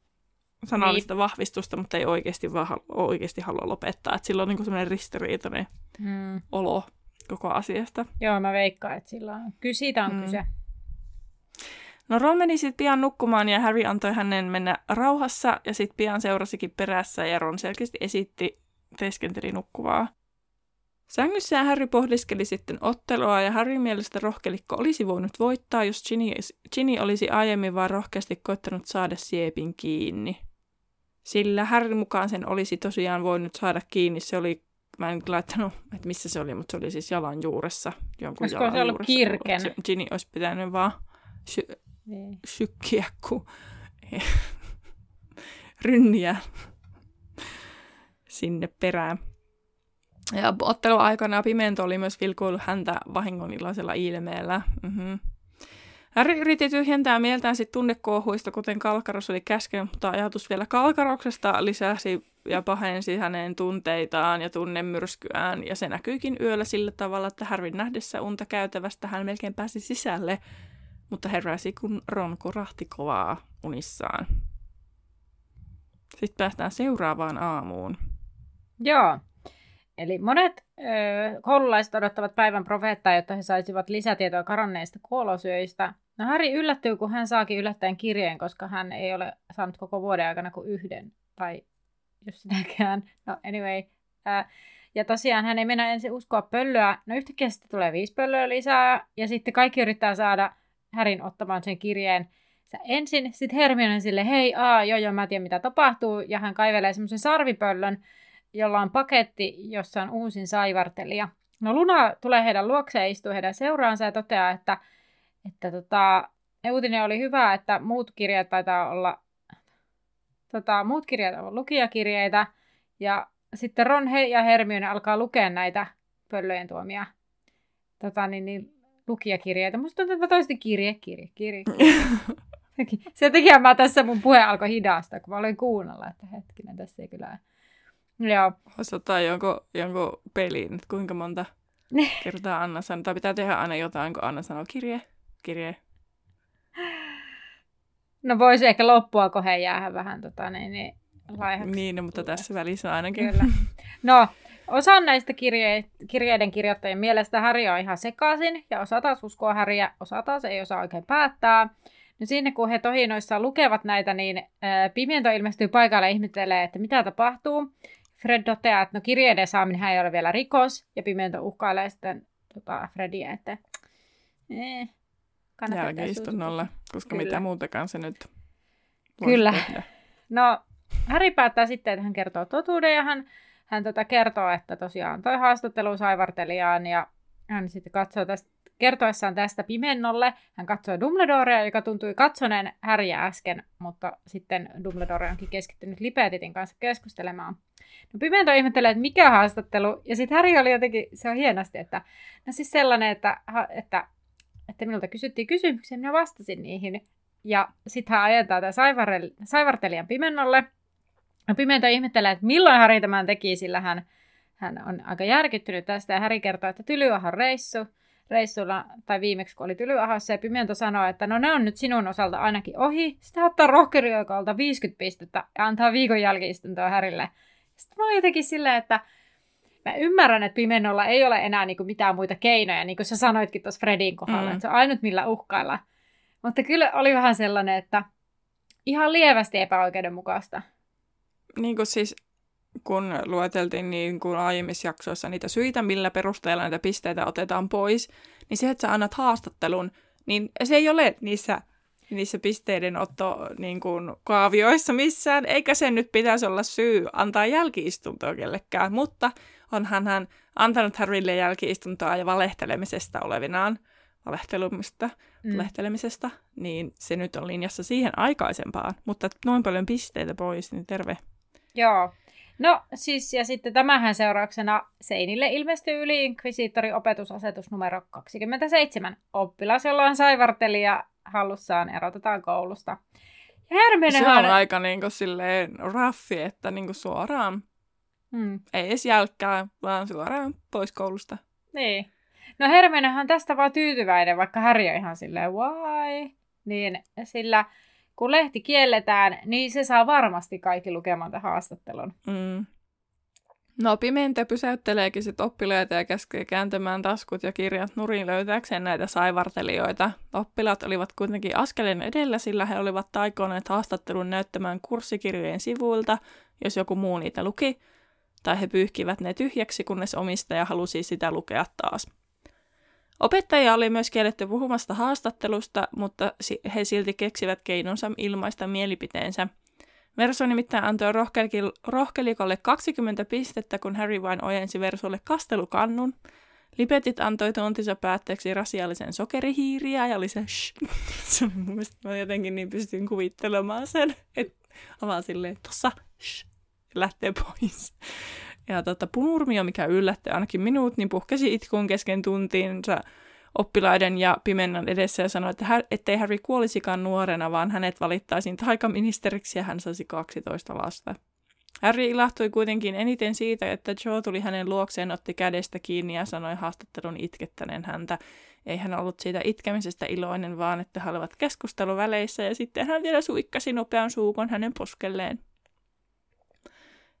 sanallista niin. vahvistusta, mutta ei oikeasti, vaan oikeasti halua lopettaa. Että sillä on niin semmoinen ristiriitainen hmm. olo koko asiasta. Joo, mä veikkaan, että sillä on. Kyllä siitä on hmm. kyse. No Ron meni sitten pian nukkumaan ja Harry antoi hänen mennä rauhassa ja sitten pian seurasikin perässä ja Ron selkeästi esitti teeskenteli nukkuvaa. Sängyssään Harry pohdiskeli sitten ottelua ja Harry mielestä rohkelikko olisi voinut voittaa, jos Ginny, Ginny olisi aiemmin vaan rohkeasti koittanut saada siepin kiinni. Sillä Harryn mukaan sen olisi tosiaan voinut saada kiinni. Se oli, mä en laittanut, että missä se oli, mutta se oli siis jalan juuressa. Jonkun Olisiko jalan se ollut kirken? Se, Ginny olisi pitänyt vaan sy- niin. sykkiä, kun rynniä sinne perään. Ja ottelun aikana Pimento oli myös vilkuillut häntä vahingonilaisella ilmeellä. Mm-hmm. Harry yritti tyhjentää mieltään sit tunnekuohuista, kuten Kalkaros oli käskenyt, mutta ajatus vielä Kalkaroksesta lisäsi ja pahensi hänen tunteitaan ja tunnemyrskyään, ja se näkyykin yöllä sillä tavalla, että Harryn nähdessä unta käytävästä hän melkein pääsi sisälle, mutta heräsi, kun Ron kurahti kovaa unissaan. Sitten päästään seuraavaan aamuun. Joo. Eli monet ö, koululaiset odottavat päivän profeettaa, jotta he saisivat lisätietoa karanneista kuolosyöistä. No Harry yllättyy, kun hän saakin yllättäen kirjeen, koska hän ei ole saanut koko vuoden aikana kuin yhden, tai jos sitäkään. No anyway. Ja tosiaan hän ei mennä ensin uskoa pöllöä. No yhtäkkiä sitten tulee viisi pöllöä lisää, ja sitten kaikki yrittää saada Härin ottamaan sen kirjeen. Sä ensin, sitten Hermione sille, hei, aa, joo, joo, mä tiedän mitä tapahtuu, ja hän kaivelee semmoisen sarvipöllön, jolla on paketti, jossa on uusin saivartelija. No Luna tulee heidän luokseen ja istuu heidän seuraansa ja toteaa, että, että tota, uutinen oli hyvä, että muut kirjat taitaa olla, tota, muut kirjat ovat lukijakirjeitä ja sitten Ron he ja Hermione alkaa lukea näitä pöllöjen tuomia tota, niin, niin, lukijakirjeitä. Musta tuntuu, että toisesti kirje, kirje, kirje. kirje. Se takia mä tässä mun puhe alkoi hidasta, kun mä olin kuunnella, että hetkinen, tässä ei kyllä Joo. Osataan jonkun, jonkun peliin, että kuinka monta kertaa Anna sanoo. Tai pitää tehdä aina jotain, kun Anna sanoo kirje, kirje. No voisi ehkä loppua kohden jäädä vähän tota, niin, niin, laihaksi. Niin, no, mutta tässä välissä ainakin. Kyllä. No, osa näistä kirje- kirjeiden kirjoittajien mielestä Harry on ihan sekaisin, ja osa taas uskoo Harryä, osa taas ei osaa oikein päättää. No sinne kun he tohinoissaan lukevat näitä, niin ää, Pimiento ilmestyy paikalle ja ihmettelee, että mitä tapahtuu. Fred toteaa, että no kirjeiden saaminen ei ole vielä rikos, ja Pimento uhkailee sitten tota, Fredia, että eh, Jälkeistunnolla, koska Kyllä. mitä muutakaan se nyt Kyllä. Tehdä. No, Harry päättää sitten, että hän kertoo totuuden, ja hän, hän tota kertoo, että tosiaan toi haastattelu saivartelijaan, ja hän sitten katsoo tästä kertoessaan tästä pimennolle, hän katsoi Dumbledorea, joka tuntui katsoneen Harrya äsken, mutta sitten Dumbledore onkin keskittynyt Lipetitin kanssa keskustelemaan. No Pimento ihmettelee, että mikä haastattelu, ja sitten Harry oli jotenkin, se on hienosti, että no siis sellainen, että, että, että minulta kysyttiin kysymyksiä, minä vastasin niihin. Ja sitten hän ajentaa tämän saivartelijan pimennolle. Ja Pimento ihmettelee, että milloin Harry tämän teki, sillä hän, hän on aika järkyttynyt tästä. Ja Harry kertoo, että Tylyahon reissu, reissulla, tai viimeksi kun oli Tylyahassa, ja Pimento sanoi, että no ne on nyt sinun osalta ainakin ohi. Sitten ottaa rohkerijoikalta 50 pistettä ja antaa viikon jälkiistuntoa Härille. Sitten mä olin jotenkin silleen, että mä ymmärrän, että pimennolla ei ole enää niin kuin mitään muita keinoja, niin kuin sä sanoitkin tuossa Fredin kohdalla, mm. että se on ainut millä uhkailla. Mutta kyllä oli vähän sellainen, että ihan lievästi epäoikeudenmukaista. Niin kuin siis, kun lueteltiin niin kuin aiemmissa jaksoissa niitä syitä, millä perusteella näitä pisteitä otetaan pois, niin se, että sä annat haastattelun, niin se ei ole niissä niissä pisteiden otto niin kuin, kaavioissa missään, eikä sen nyt pitäisi olla syy antaa jälkiistuntoa kellekään, mutta onhan hän antanut Harrylle jälkiistuntoa ja valehtelemisesta olevinaan, valehtelumista, mm. valehtelemisesta, niin se nyt on linjassa siihen aikaisempaan, mutta noin paljon pisteitä pois, niin terve. Joo. No siis, ja sitten tämähän seurauksena Seinille ilmestyy yli Inquisitori opetusasetus numero 27. Oppilas, jolla on saivartelija hallussaan erotetaan koulusta. Hermione se on aika niin kuin, silleen raffi, että niin kuin suoraan, hmm. ei edes jälkkää, vaan suoraan pois koulusta. Niin. No Hermionehan tästä vaan tyytyväinen, vaikka Harry on ihan silleen, why? Niin, sillä kun lehti kielletään, niin se saa varmasti kaikki lukemaan tämän haastattelun. Mm. No Pimente pysäytteleekin sit oppilaita ja käskee kääntämään taskut ja kirjat nurin löytääkseen näitä saivartelijoita. Oppilaat olivat kuitenkin askeleen edellä, sillä he olivat taikoneet haastattelun näyttämään kurssikirjojen sivuilta, jos joku muu niitä luki, tai he pyyhkivät ne tyhjäksi, kunnes omistaja halusi sitä lukea taas. Opettaja oli myös kielletty puhumasta haastattelusta, mutta he silti keksivät keinonsa ilmaista mielipiteensä – Verso nimittäin antoi rohkelikolle 20 pistettä, kun Harry vain ojensi Versolle kastelukannun. Lipetit antoi tontinsa päätteeksi rasiaalisen sokerihiiriä ja oli se mielestä, mä jotenkin niin pystyn kuvittelemaan sen, että avaa silleen, tossa, shh, lähtee pois. Ja tota, punurmio, mikä yllätti ainakin minut, niin puhkesi itkuun kesken tuntiinsa oppilaiden ja pimennan edessä ja sanoi, että hän, ettei Harry kuolisikaan nuorena, vaan hänet valittaisiin taikaministeriksi ja hän saisi 12 lasta. Harry ilahtui kuitenkin eniten siitä, että Joe tuli hänen luokseen, otti kädestä kiinni ja sanoi haastattelun itkettäneen häntä. Ei hän ollut siitä itkemisestä iloinen, vaan että he olivat keskusteluväleissä ja sitten hän vielä suikkasi nopean suukon hänen poskelleen.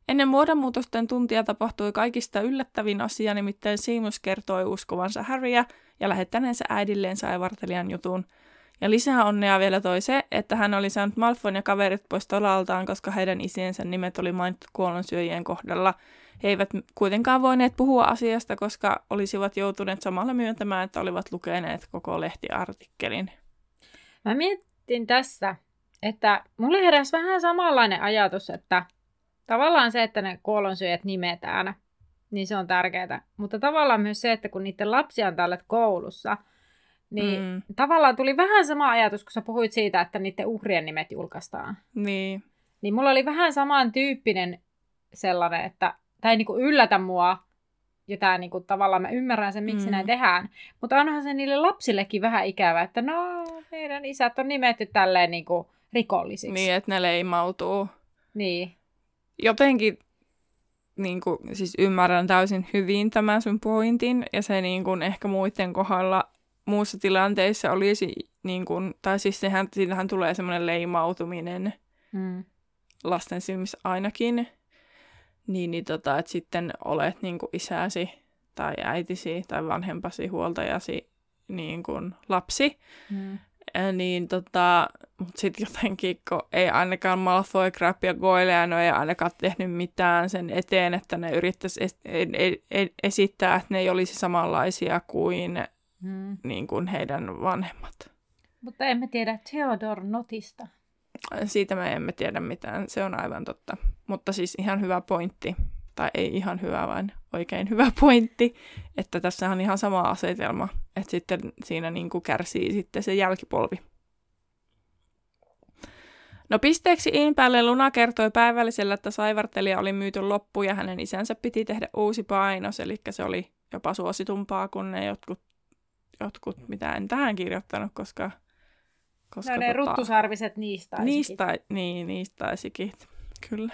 Ennen muodonmuutosten tuntia tapahtui kaikista yllättävin asia, nimittäin Seamus kertoi uskovansa Harryä ja lähettäneensä äidilleen saivartelijan jutun. Ja lisää onnea vielä toi se, että hän oli saanut Malfoyn ja kaverit pois tolaltaan, koska heidän isiensä nimet oli mainittu kuollonsyöjien kohdalla. He eivät kuitenkaan voineet puhua asiasta, koska olisivat joutuneet samalla myöntämään, että olivat lukeneet koko lehtiartikkelin. Mä mietin tässä, että mulle heräsi vähän samanlainen ajatus, että tavallaan se, että ne kuollonsyöjät nimetään, niin se on tärkeää. Mutta tavallaan myös se, että kun niiden lapsia on täällä koulussa, niin mm. tavallaan tuli vähän sama ajatus, kun sä puhuit siitä, että niiden uhrien nimet julkaistaan. Niin. Niin mulla oli vähän samantyyppinen sellainen, että tämä ei niinku yllätä mua, ja tämä niinku, tavallaan mä ymmärrän sen, miksi mm. näin tehdään. Mutta onhan se niille lapsillekin vähän ikävä, että no, meidän isät on nimetty tälleen niinku rikollisiksi. Niin, että ne leimautuu. Niin. Jotenkin niin kuin, siis ymmärrän täysin hyvin tämän sun pointin, ja se niin kuin, ehkä muiden kohdalla muussa tilanteissa olisi, niin kuin, tai siis sehän, siinähän tulee semmoinen leimautuminen mm. lasten silmissä ainakin, niin, niin tota, että sitten olet niin kuin isäsi tai äitisi tai vanhempasi huoltajasi niin kuin lapsi, mm niin tota, mutta sitten jotenkin, kun ei ainakaan Malfoy, Crab ja Goyle, no ei ainakaan tehnyt mitään sen eteen, että ne yrittäisi es- e- e- esittää, että ne ei olisi samanlaisia kuin, hmm. niin kuin heidän vanhemmat. Mutta emme tiedä Theodor Notista. Siitä me emme tiedä mitään, se on aivan totta. Mutta siis ihan hyvä pointti, tai ei ihan hyvä, vaan oikein hyvä pointti, että tässä on ihan sama asetelma, että sitten siinä niin kuin kärsii sitten se jälkipolvi. No pisteeksi Iin päälle Luna kertoi päivällisellä, että saivartelija oli myyty loppu ja hänen isänsä piti tehdä uusi painos, eli se oli jopa suositumpaa kuin ne jotkut, jotkut mitä en tähän kirjoittanut, koska... koska no ne tota, ruttusarviset niistä Niistä, niin, niistä kyllä.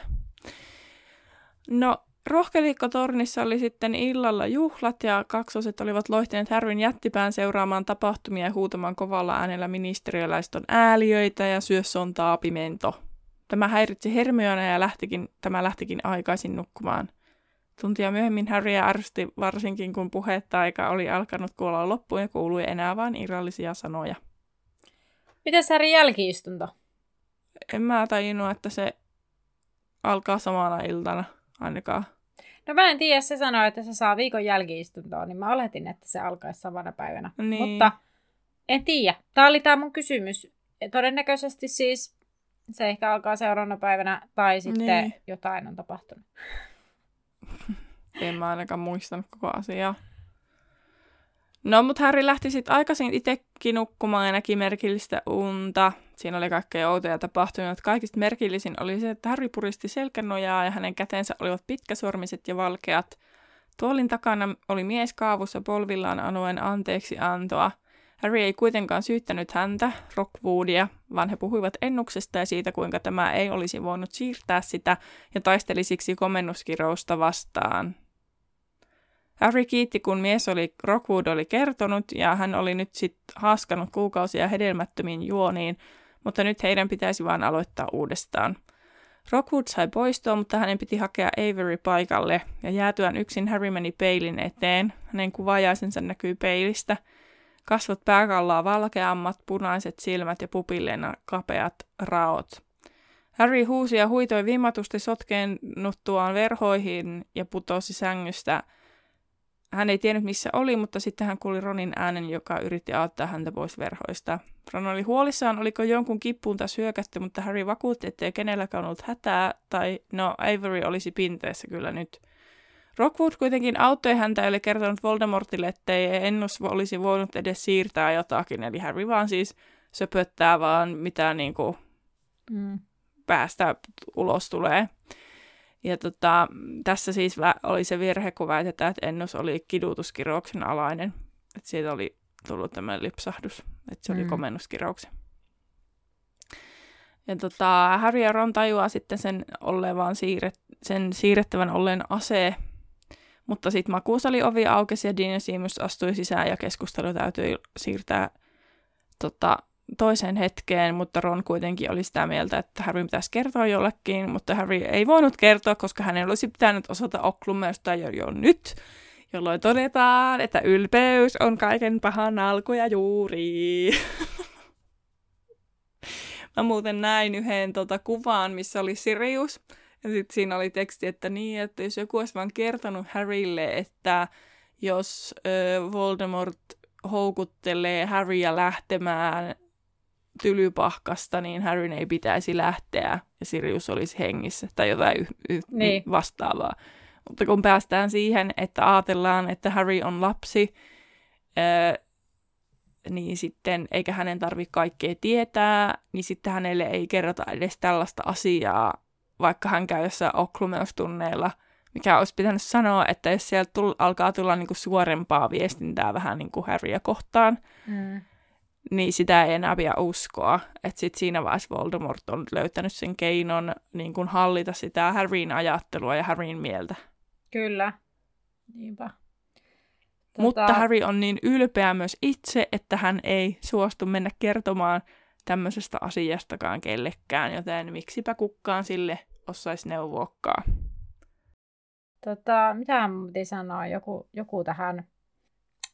No, Rohkelikko-tornissa oli sitten illalla juhlat ja kaksoset olivat loihtineet Härvin jättipään seuraamaan tapahtumia ja huutamaan kovalla äänellä ministeriöläistön ääliöitä ja syössontaa pimento. Tämä häiritsi Hermiona ja lähtikin, tämä lähtikin aikaisin nukkumaan. Tuntia myöhemmin Harrya ärsytti varsinkin, kun puhetta aika oli alkanut kuolla loppuun ja kuului enää vain irrallisia sanoja. Mitäs Harry jälkiistunto? En mä tajunnut, että se alkaa samana iltana ainakaan. No mä en tiedä, se sanoi, että se saa viikon jälkiistuntoa, niin mä oletin, että se alkaisi samana päivänä. Niin. Mutta en tiedä. Tämä oli tämä mun kysymys. Todennäköisesti siis se ehkä alkaa seuraavana päivänä tai sitten niin. jotain on tapahtunut. En mä ainakaan muistanut koko asiaa. No, mutta Harry lähti sitten aikaisin itsekin nukkumaan ja näki merkillistä unta. Siinä oli kaikkea outoja tapahtumia, kaikista merkillisin oli se, että Harry puristi selkänojaa ja hänen kätensä olivat pitkäsormiset ja valkeat. Tuolin takana oli mies kaavussa polvillaan anoen anteeksi antoa. Harry ei kuitenkaan syyttänyt häntä, Rockwoodia, vaan he puhuivat ennuksesta ja siitä, kuinka tämä ei olisi voinut siirtää sitä ja taisteli siksi komennuskirousta vastaan. Harry kiitti, kun mies oli, Rockwood oli kertonut ja hän oli nyt sitten haaskanut kuukausia hedelmättömiin juoniin, mutta nyt heidän pitäisi vain aloittaa uudestaan. Rockwood sai poistua, mutta hänen piti hakea Avery paikalle, ja jäätyään yksin Harry meni peilin eteen. Hänen kuvajaisensa näkyy peilistä. Kasvot pääkallaa valkeammat, punaiset silmät ja pupilleena kapeat raot. Harry huusi ja huitoi vimmatusti sotkennuttuaan verhoihin ja putosi sängystä – hän ei tiennyt missä oli, mutta sitten hän kuuli Ronin äänen, joka yritti auttaa häntä pois verhoista. Ron oli huolissaan, oliko jonkun kippuun taas hyökätty, mutta Harry vakuutti, ettei kenelläkään ollut hätää, tai no Avery olisi pinteessä kyllä nyt. Rockwood kuitenkin auttoi häntä oli kertonut Voldemortille, ettei ennus olisi voinut edes siirtää jotakin, eli Harry vaan siis söpöttää vaan mitä niin kuin mm. päästä ulos tulee. Ja tota, tässä siis oli se virhe, kun väitetään, että ennus oli kidutuskirouksen alainen. Että siitä oli tullut tämmöinen lipsahdus, että se mm. oli komennuskirouksen. Ja tota, Harry ja Ron tajuaa sitten sen, olleen siirret, sen siirrettävän olleen ase, mutta sitten makuusali ovi aukesi ja Dean ja Seamus astui sisään ja keskustelu täytyi siirtää tota, toiseen hetkeen, mutta Ron kuitenkin oli sitä mieltä, että Harry pitäisi kertoa jollekin, mutta Harry ei voinut kertoa, koska hänen olisi pitänyt osata Oklumesta jo, jo nyt, jolloin todetaan, että ylpeys on kaiken pahan alku ja juuri. Mä muuten näin yhden tota, kuvan, missä oli Sirius, ja sitten siinä oli teksti, että niin, että jos joku olisi vaan kertonut Harrylle, että jos äh, Voldemort houkuttelee Harryä lähtemään tylypahkasta, niin Harryn ei pitäisi lähteä ja Sirius olisi hengissä tai jotain y- y- niin. vastaavaa. Mutta kun päästään siihen, että ajatellaan, että Harry on lapsi, ää, niin sitten eikä hänen tarvitse kaikkea tietää, niin sitten hänelle ei kerrota edes tällaista asiaa, vaikka hän käy jossain oklumeustunneilla, mikä olisi pitänyt sanoa, että jos sieltä tull, alkaa tulla niinku suorempaa viestintää vähän niin kuin Harryä kohtaan, mm niin sitä ei enää pidä uskoa. Että sitten siinä vaiheessa Voldemort on löytänyt sen keinon niin kuin hallita sitä Harryn ajattelua ja Harryn mieltä. Kyllä. Niinpä. Tota... Mutta Harry on niin ylpeä myös itse, että hän ei suostu mennä kertomaan tämmöisestä asiastakaan kellekään, joten miksipä kukkaan sille osaisi neuvoakaan. Tota, mitä hän piti sanoa? Joku, joku tähän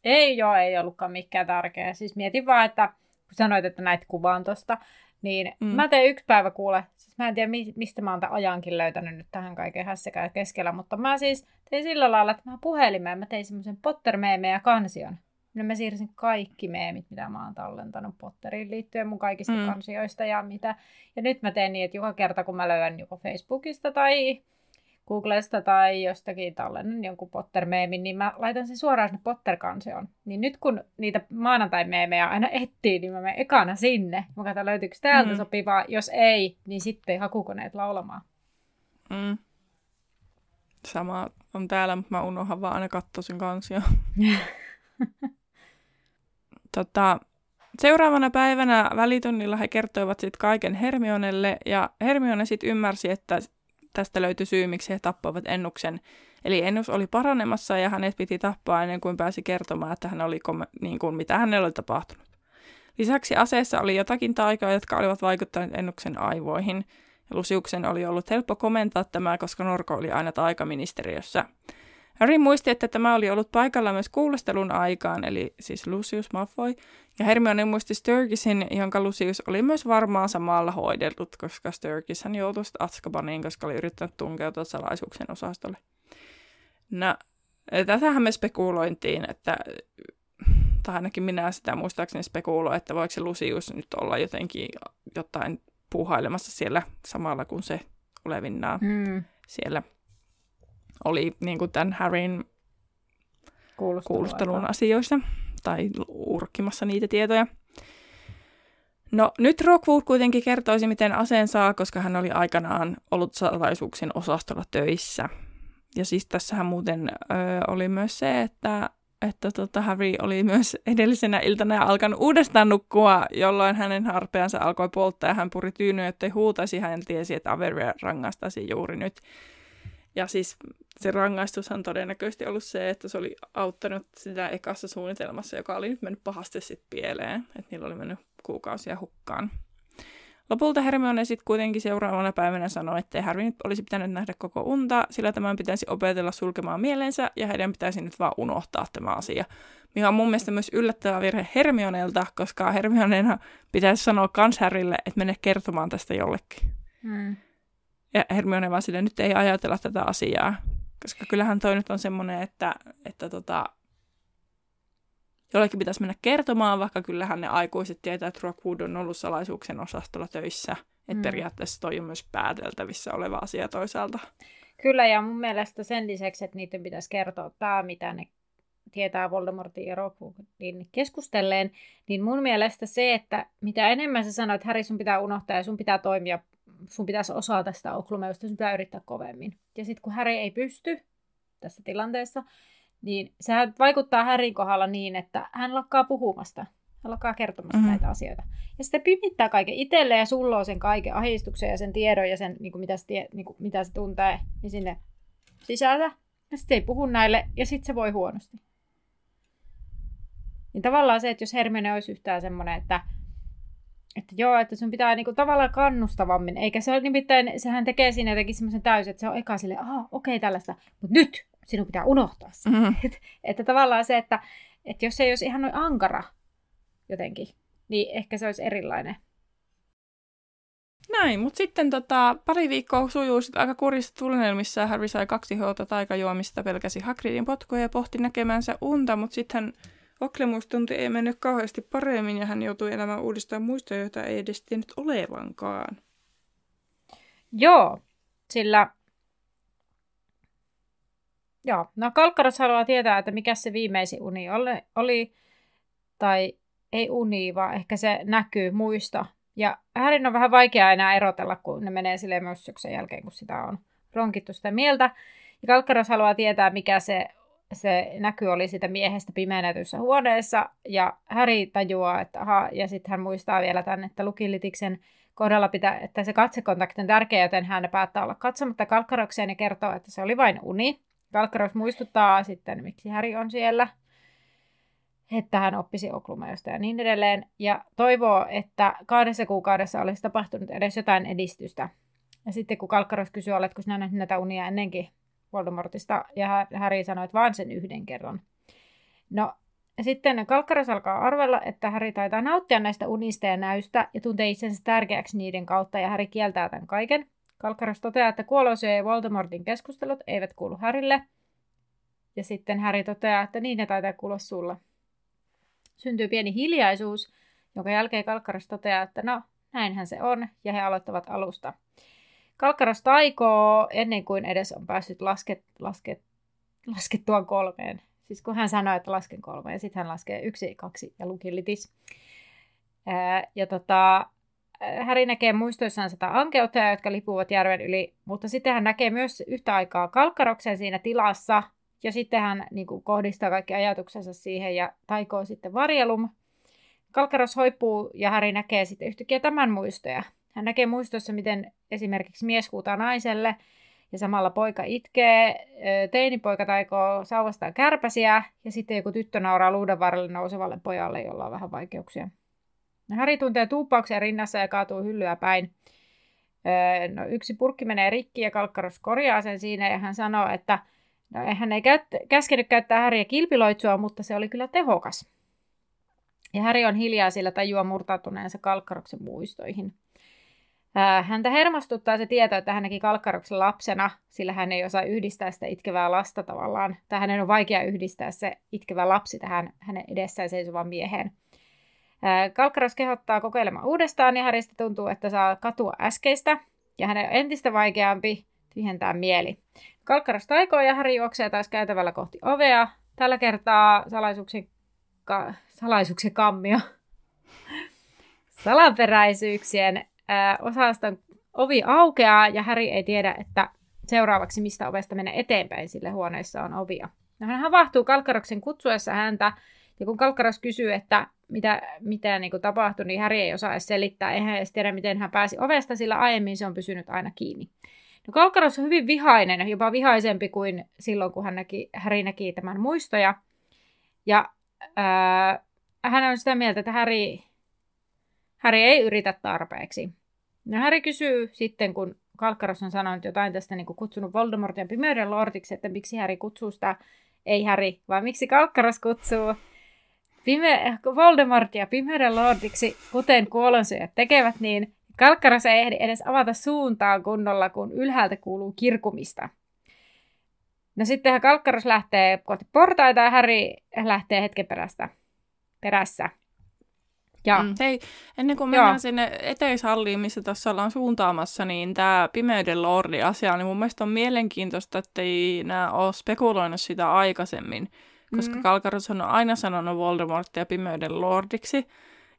ei joo, ei ollutkaan mikään tärkeä. Siis mietin vaan, että kun sanoit, että näit kuvaan tosta, niin mm. mä tein yksi päivä kuule, siis mä en tiedä mistä mä oon tämän ajankin löytänyt nyt tähän kaiken hässäkään keskellä, mutta mä siis tein sillä lailla, että mä puhelimeen, mä tein semmoisen potter ja kansion. Minä mä siirsin kaikki meemit, mitä mä oon tallentanut Potteriin liittyen mun kaikista mm. kansioista ja mitä. Ja nyt mä teen niin, että joka kerta kun mä löydän joko Facebookista tai Googlesta tai jostakin tallennan jonkun Potter-meemin, niin mä laitan sen suoraan sinne Potter-kansioon. Niin nyt kun niitä maanantai-meemejä aina etsii, niin mä menen ekana sinne. Mä katson, löytyykö täältä mm. sopivaa. Jos ei, niin sitten hakukoneet laulamaan. Mm. Sama on täällä, mutta mä unohan vaan aina katsoa sen kansio. tota, seuraavana päivänä välitunnilla he kertoivat sitten kaiken Hermionelle, ja Hermione sitten ymmärsi, että tästä löytyi syy, miksi he tappoivat ennuksen. Eli ennus oli paranemassa ja hänet piti tappaa ennen kuin pääsi kertomaan, että hän oli kom- niin kuin mitä hänelle oli tapahtunut. Lisäksi aseessa oli jotakin taikoja, jotka olivat vaikuttaneet ennuksen aivoihin. Lusiuksen oli ollut helppo komentaa tämä, koska Norko oli aina taikaministeriössä. Harry muisti, että tämä oli ollut paikalla myös kuulostelun aikaan, eli siis Lucius Malfoy, ja Hermione muisti Sturgisin, jonka Lucius oli myös varmaan samalla hoidellut, koska Sturgis hän joutui Azkabaniin, koska oli yrittänyt tunkeutua salaisuuksien osastolle. No, tätähän me spekulointiin, että tai ainakin minä sitä muistaakseni spekuloin, että voiko se Lucius nyt olla jotenkin jotain puuhailemassa siellä samalla, kun se olevinnaan mm. siellä oli niin kuin tämän Harryn kuulustelun asioissa tai urkkimassa niitä tietoja. No nyt Rockwood kuitenkin kertoisi, miten aseen saa, koska hän oli aikanaan ollut salaisuuksien osastolla töissä. Ja siis tässähän muuten ö, oli myös se, että, että tota Harry oli myös edellisenä iltana alkanut uudestaan nukkua, jolloin hänen harpeansa alkoi polttaa ja hän puri tyynyä, ettei huutaisi. Hän tiesi, että Averia rangaistaisi juuri nyt. Ja siis se rangaistus on todennäköisesti ollut se, että se oli auttanut sitä ekassa suunnitelmassa, joka oli nyt mennyt pahasti sitten pieleen, että niillä oli mennyt kuukausia hukkaan. Lopulta Hermione sitten kuitenkin seuraavana päivänä sanoi, että Harry nyt olisi pitänyt nähdä koko unta, sillä tämän pitäisi opetella sulkemaan mielensä ja heidän pitäisi nyt vaan unohtaa tämä asia. Mikä on mun mielestä myös yllättävä virhe Hermionelta, koska Hermionena pitäisi sanoa kans Harrylle, että mene kertomaan tästä jollekin. Hmm. Ja Hermione vaan sille, nyt ei ajatella tätä asiaa. Koska kyllähän toi nyt on semmoinen, että, että tota, jollekin pitäisi mennä kertomaan, vaikka kyllähän ne aikuiset tietää, että Rockwood on ollut salaisuuksien osastolla töissä. Että mm. periaatteessa toi on myös pääteltävissä oleva asia toisaalta. Kyllä, ja mun mielestä sen lisäksi, että niiden pitäisi kertoa tämä, mitä ne tietää Voldemortin ja Rockwoodin keskustelleen, niin mun mielestä se, että mitä enemmän sä sanoit, että Harry sun pitää unohtaa ja sun pitää toimia sun pitäisi osaa tästä oklumeusta, sun pitää yrittää kovemmin. Ja sitten kun Häri ei pysty tässä tilanteessa, niin sehän vaikuttaa Härin kohdalla niin, että hän lakkaa puhumasta. Hän lakkaa kertomasta mm-hmm. näitä asioita. Ja sitten pimittää kaiken itselle ja sulloo sen kaiken ahistuksen ja sen tiedon ja sen, niin kuin mitä, se tie, niin kuin mitä se tuntee, niin sinne sisältä. Ja sitten ei puhu näille ja sitten se voi huonosti. Niin tavallaan se, että jos Hermione olisi yhtään semmoinen, että että joo, että sun pitää niinku tavallaan kannustavammin, eikä se ole nimittäin, sehän tekee siinä jotenkin semmoisen täysin, että se on eka silleen, aha, okei okay, tällaista, mutta nyt sinun pitää unohtaa se. Mm-hmm. Et, että tavallaan se, että, että jos se ei olisi ihan noin ankara jotenkin, niin ehkä se olisi erilainen. Näin, mutta sitten tota, pari viikkoa sujuu sit aika kurjissa tunnelmissa. Harry sai kaksi huolta taikajuomista, pelkäsi Hagridin potkuja ja pohti näkemänsä unta, mutta sitten Oklemustunti ei mennyt kauheasti paremmin ja hän joutui elämään uudestaan muistoja, joita ei edes tiennyt olevankaan. Joo, sillä... Joo, no Kalkkaras haluaa tietää, että mikä se viimeisin uni oli, oli tai ei uni, vaan ehkä se näkyy muista. Ja Härin on vähän vaikea enää erotella, kun ne menee sille mössyksen jälkeen, kun sitä on ronkittu sitä mieltä. Ja Kalkkaras haluaa tietää, mikä se se näky oli sitä miehestä pimenetyssä huoneessa, ja Häri tajuaa, että aha, ja sitten hän muistaa vielä tämän, että Lukilitiksen kohdalla pitää, että se katsekontakti on tärkeä, joten hän päättää olla katsomatta Kalkkarokseen ja kertoo, että se oli vain uni. Kalkkaroks muistuttaa sitten, miksi Häri on siellä, että hän oppisi oklumeosta ja niin edelleen, ja toivoo, että kahdessa kuukaudessa olisi tapahtunut edes jotain edistystä. Ja sitten kun Kalkkaros kysyy, oletko sinä nähnyt näitä unia ennenkin, Voldemortista, ja Harry sanoi, että vain sen yhden kerran. No, sitten Kalkkaras alkaa arvella, että Harry taitaa nauttia näistä unista ja näystä ja tuntee itsensä tärkeäksi niiden kautta, ja Harry kieltää tämän kaiken. Kalkkaras toteaa, että kuolosio ja Voldemortin keskustelut eivät kuulu Harrylle, ja sitten Harry toteaa, että niin ne taitaa kuulla sulla. Syntyy pieni hiljaisuus, jonka jälkeen Kalkkaras toteaa, että no, näinhän se on, ja he aloittavat alusta. Kalkkaros taikoo ennen kuin edes on päässyt lasket, lasket, laskettua kolmeen. Siis kun hän sanoi, että lasken kolmeen, sitten hän laskee yksi, kaksi ja lukilitis. Ja tota, Häri näkee muistoissaan sata ankeutta, jotka lipuvat järven yli, mutta sitten hän näkee myös yhtä aikaa kalkkaroksen siinä tilassa, ja sitten hän niin kuin, kohdistaa kaikki ajatuksensa siihen ja taikoo sitten varjelum. Kalkkaros hoipuu ja Häri näkee sitten yhtäkkiä tämän muistoja. Hän näkee muistossa, miten esimerkiksi mies huutaa naiselle ja samalla poika itkee, teinipoika taikoo sauvastaan kärpäsiä ja sitten joku tyttö nauraa luudan varrelle nousevalle pojalle, jolla on vähän vaikeuksia. Häri tuntee tuuppauksen rinnassa ja kaatuu hyllyä päin. No, yksi purkki menee rikki ja Kalkkaros korjaa sen siinä ja hän sanoo, että no, hän ei käyt, käskenyt käyttää Häriä kilpiloitsua, mutta se oli kyllä tehokas. Ja Häri on hiljaa sillä tajua murtautuneensa Kalkkaroksen muistoihin. Häntä hermostuttaa se tieto, että hän näki Kalkkaroksen lapsena, sillä hän ei osaa yhdistää sitä itkevää lasta tavallaan. Tai hänen on vaikea yhdistää se itkevä lapsi tähän hänen edessään seisovan mieheen. Kalkkaros kehottaa kokeilemaan uudestaan ja Harista tuntuu, että saa katua äskeistä ja hänen on entistä vaikeampi tyhjentää mieli. Kalkkaros taikoo ja Häri juoksee taas käytävällä kohti ovea. Tällä kertaa salaisuuksien, ka, salaisuuksien kammio. Salaperäisyyksien ää, osaston ovi aukeaa ja Häri ei tiedä, että seuraavaksi mistä ovesta menee eteenpäin, sille huoneessa on ovia. No, hän havahtuu Kalkkaroksen kutsuessa häntä ja kun Kalkkaros kysyy, että mitä, mitä niin kuin tapahtui, niin Häri ei osaa edes selittää. Eihän edes tiedä, miten hän pääsi ovesta, sillä aiemmin se on pysynyt aina kiinni. No Kalkkaros on hyvin vihainen, jopa vihaisempi kuin silloin, kun hän näki, Häri näki tämän muistoja. Ja ää, hän on sitä mieltä, että Häri, Häri ei yritä tarpeeksi. No Häri kysyy sitten, kun Kalkkaros on sanonut jotain tästä, niin kuin kutsunut Voldemortia pimeyden lordiksi, että miksi Häri kutsuu sitä, ei Häri, vaan miksi Kalkkaros kutsuu pime- Voldemortia pimeyden lordiksi, kuten kuolonsyöjät tekevät, niin Kalkkaros ei ehdi edes avata suuntaa kunnolla, kun ylhäältä kuuluu kirkumista. No sittenhän Kalkkaros lähtee kohti portaita ja Harry lähtee hetken perästä, perässä. Ja, mm. Hei, ennen kuin mennään joo. sinne eteishalliin, missä tässä ollaan suuntaamassa, niin tämä Pimeyden Lordi-asia, niin mun mielestä on mielenkiintoista, että ei nämä ole spekuloinut sitä aikaisemmin koska mm. Kalkaros on aina sanonut Voldemortia pimeyden lordiksi.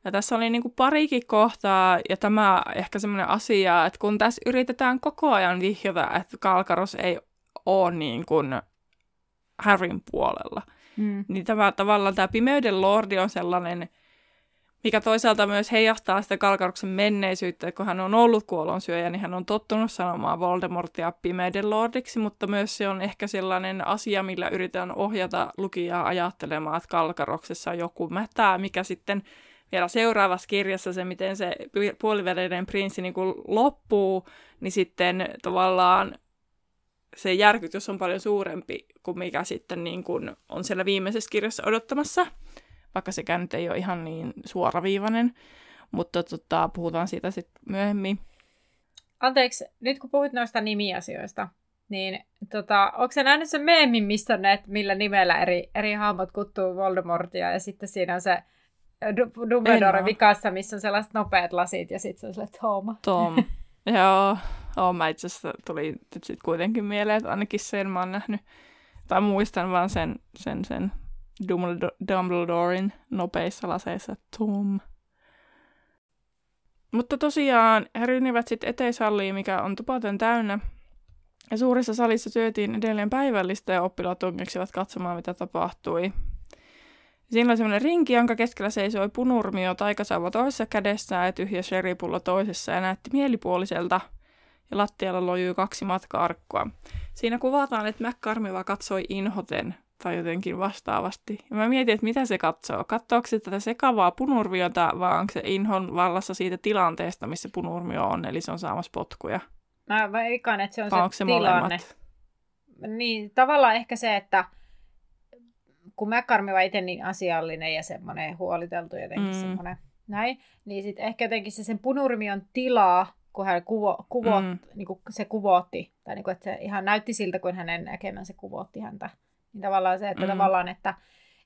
Ja tässä oli niin kuin parikin kohtaa, ja tämä ehkä semmoinen asia, että kun tässä yritetään koko ajan vihjata, että Kalkaros ei ole niin kuin Harryn puolella, mm. niin tämä tavallaan tämä pimeyden lordi on sellainen mikä toisaalta myös heijastaa sitä Kalkaruksen menneisyyttä, että kun hän on ollut kuolonsyöjä, niin hän on tottunut sanomaan Voldemortia pimeyden lordiksi, mutta myös se on ehkä sellainen asia, millä yritetään ohjata lukijaa ajattelemaan, että Kalkaroksessa on joku mätää, mikä sitten vielä seuraavassa kirjassa se, miten se puoliväleinen prinssi niin kuin loppuu, niin sitten tavallaan se järkytys on paljon suurempi kuin mikä sitten niin kuin on siellä viimeisessä kirjassa odottamassa vaikka sekään nyt ei ole ihan niin suoraviivainen, mutta tota, puhutaan siitä sitten myöhemmin. Anteeksi, nyt kun puhuit noista nimiasioista, niin tota, onko se nähnyt sen meemin, mistä näet, millä nimellä eri, eri hahmot kuttuu Voldemortia, ja sitten siinä on se Dumbledore vikassa, missä on sellaiset nopeat lasit, ja sitten se on se Tom. Tom, joo. Oh, mä itse asiassa tuli sitten kuitenkin mieleen, että ainakin sen mä oon nähnyt, tai muistan vaan sen, sen, sen Dumbledorein nopeissa laseissa Tom. Mutta tosiaan he rynnivät sitten eteishalliin, mikä on tupaten täynnä. Ja suurissa salissa syötiin edelleen päivällistä ja oppilaat tungeksivat katsomaan, mitä tapahtui. Siinä oli semmoinen rinki, jonka keskellä seisoi punurmio taikasauva toisessa kädessä ja tyhjä sherrypullo toisessa ja näytti mielipuoliselta. Ja lattialla lojui kaksi matka-arkkua. Siinä kuvataan, että McCarmiva katsoi inhoten tai jotenkin vastaavasti. Ja mä mietin, että mitä se katsoo. Katsoako se tätä sekavaa punurmiota vai onko se inhon vallassa siitä tilanteesta, missä punurmio on, eli se on saamassa potkuja? Mä veikkaan, että se on vai se, se tilanne. Molemmat? Niin, tavallaan ehkä se, että kun Mäkkarmi on itse niin asiallinen ja semmoinen huoliteltu jotenkin mm. semmoinen näin, niin sitten ehkä jotenkin se sen punurmion tilaa, kun hän kuvo, kuvo, mm. niin kuin se kuvootti, tai niin kuin, että se ihan näytti siltä, kun hänen näkemänsä kuvootti häntä niin tavallaan se, että mm. tavallaan, että,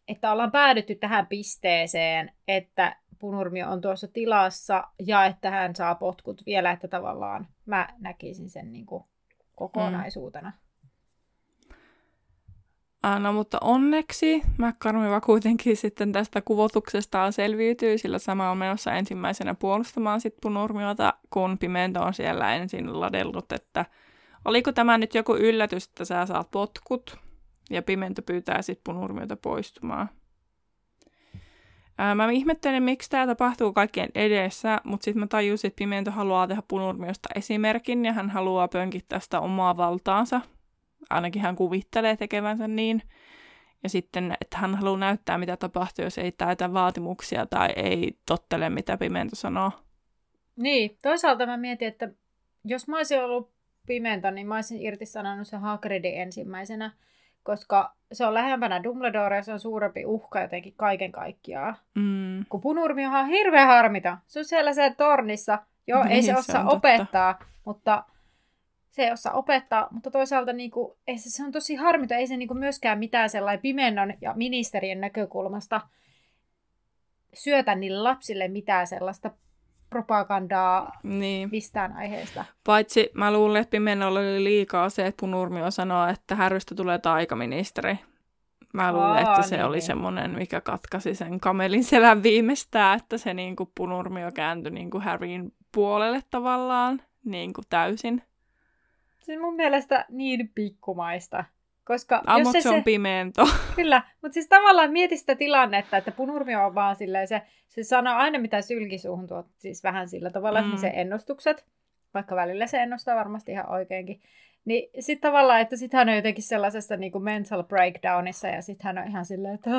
että ollaan päädytty tähän pisteeseen, että Punurmio on tuossa tilassa ja että hän saa potkut vielä, että tavallaan mä näkisin sen niin kuin kokonaisuutena. Mm. No mutta onneksi McCarmiva kuitenkin sitten tästä kuvotuksestaan selviytyy, sillä sama on menossa ensimmäisenä puolustamaan sit punurmiota, kun Pimento on siellä ensin ladellut, että oliko tämä nyt joku yllätys, että sä saat potkut, ja Pimento pyytää sitten punurmiota poistumaan. Ää, mä ihmettelen, miksi tämä tapahtuu kaikkien edessä, mutta sitten mä tajusin, että Pimento haluaa tehdä punurmiosta esimerkin, ja hän haluaa pönkittää sitä omaa valtaansa ainakin hän kuvittelee tekevänsä niin. Ja sitten, että hän haluaa näyttää, mitä tapahtuu, jos ei täytä vaatimuksia tai ei tottele, mitä Pimento sanoo. Niin, toisaalta mä mietin, että jos mä olisin ollut Pimento, niin mä olisin irtisanonut sen Hagridin ensimmäisenä, koska se on lähempänä Dumbledore ja se on suurempi uhka jotenkin kaiken kaikkiaan. Mm. Kun Punurmi on hirveän harmita. Se on siellä se tornissa. Joo, niin, ei se osaa opettaa, mutta se ei osaa opettaa, mutta toisaalta niin kuin, ei se, se on tosi harmita, ei se niin kuin myöskään mitään sellainen pimennon ja ministerien näkökulmasta syötä niille lapsille mitään sellaista propagandaa niin. mistään aiheesta. Paitsi mä luulen, että Pimennolla oli liikaa se, että Punurmio sanoo, että Härrystä tulee taikaministeri. Mä luulen, Aa, että se niin. oli semmoinen, mikä katkaisi sen kamelin selän viimeistään, että se niin kuin Punurmio kääntyi niin kuin Harryn puolelle tavallaan niin kuin täysin. Se on mun mielestä niin pikkumaista. Koska ah, jos se, se on pimento. Kyllä, mutta siis tavallaan mieti sitä tilannetta, että punurmio on vaan silleen, se, se sanoo aina mitä sylkisuuhun tuot, siis vähän sillä tavalla, mm. että se ennustukset, vaikka välillä se ennustaa varmasti ihan oikeinkin, niin sitten tavallaan, että sitten hän on jotenkin sellaisessa niin kuin mental breakdownissa ja sitten hän on ihan silleen, että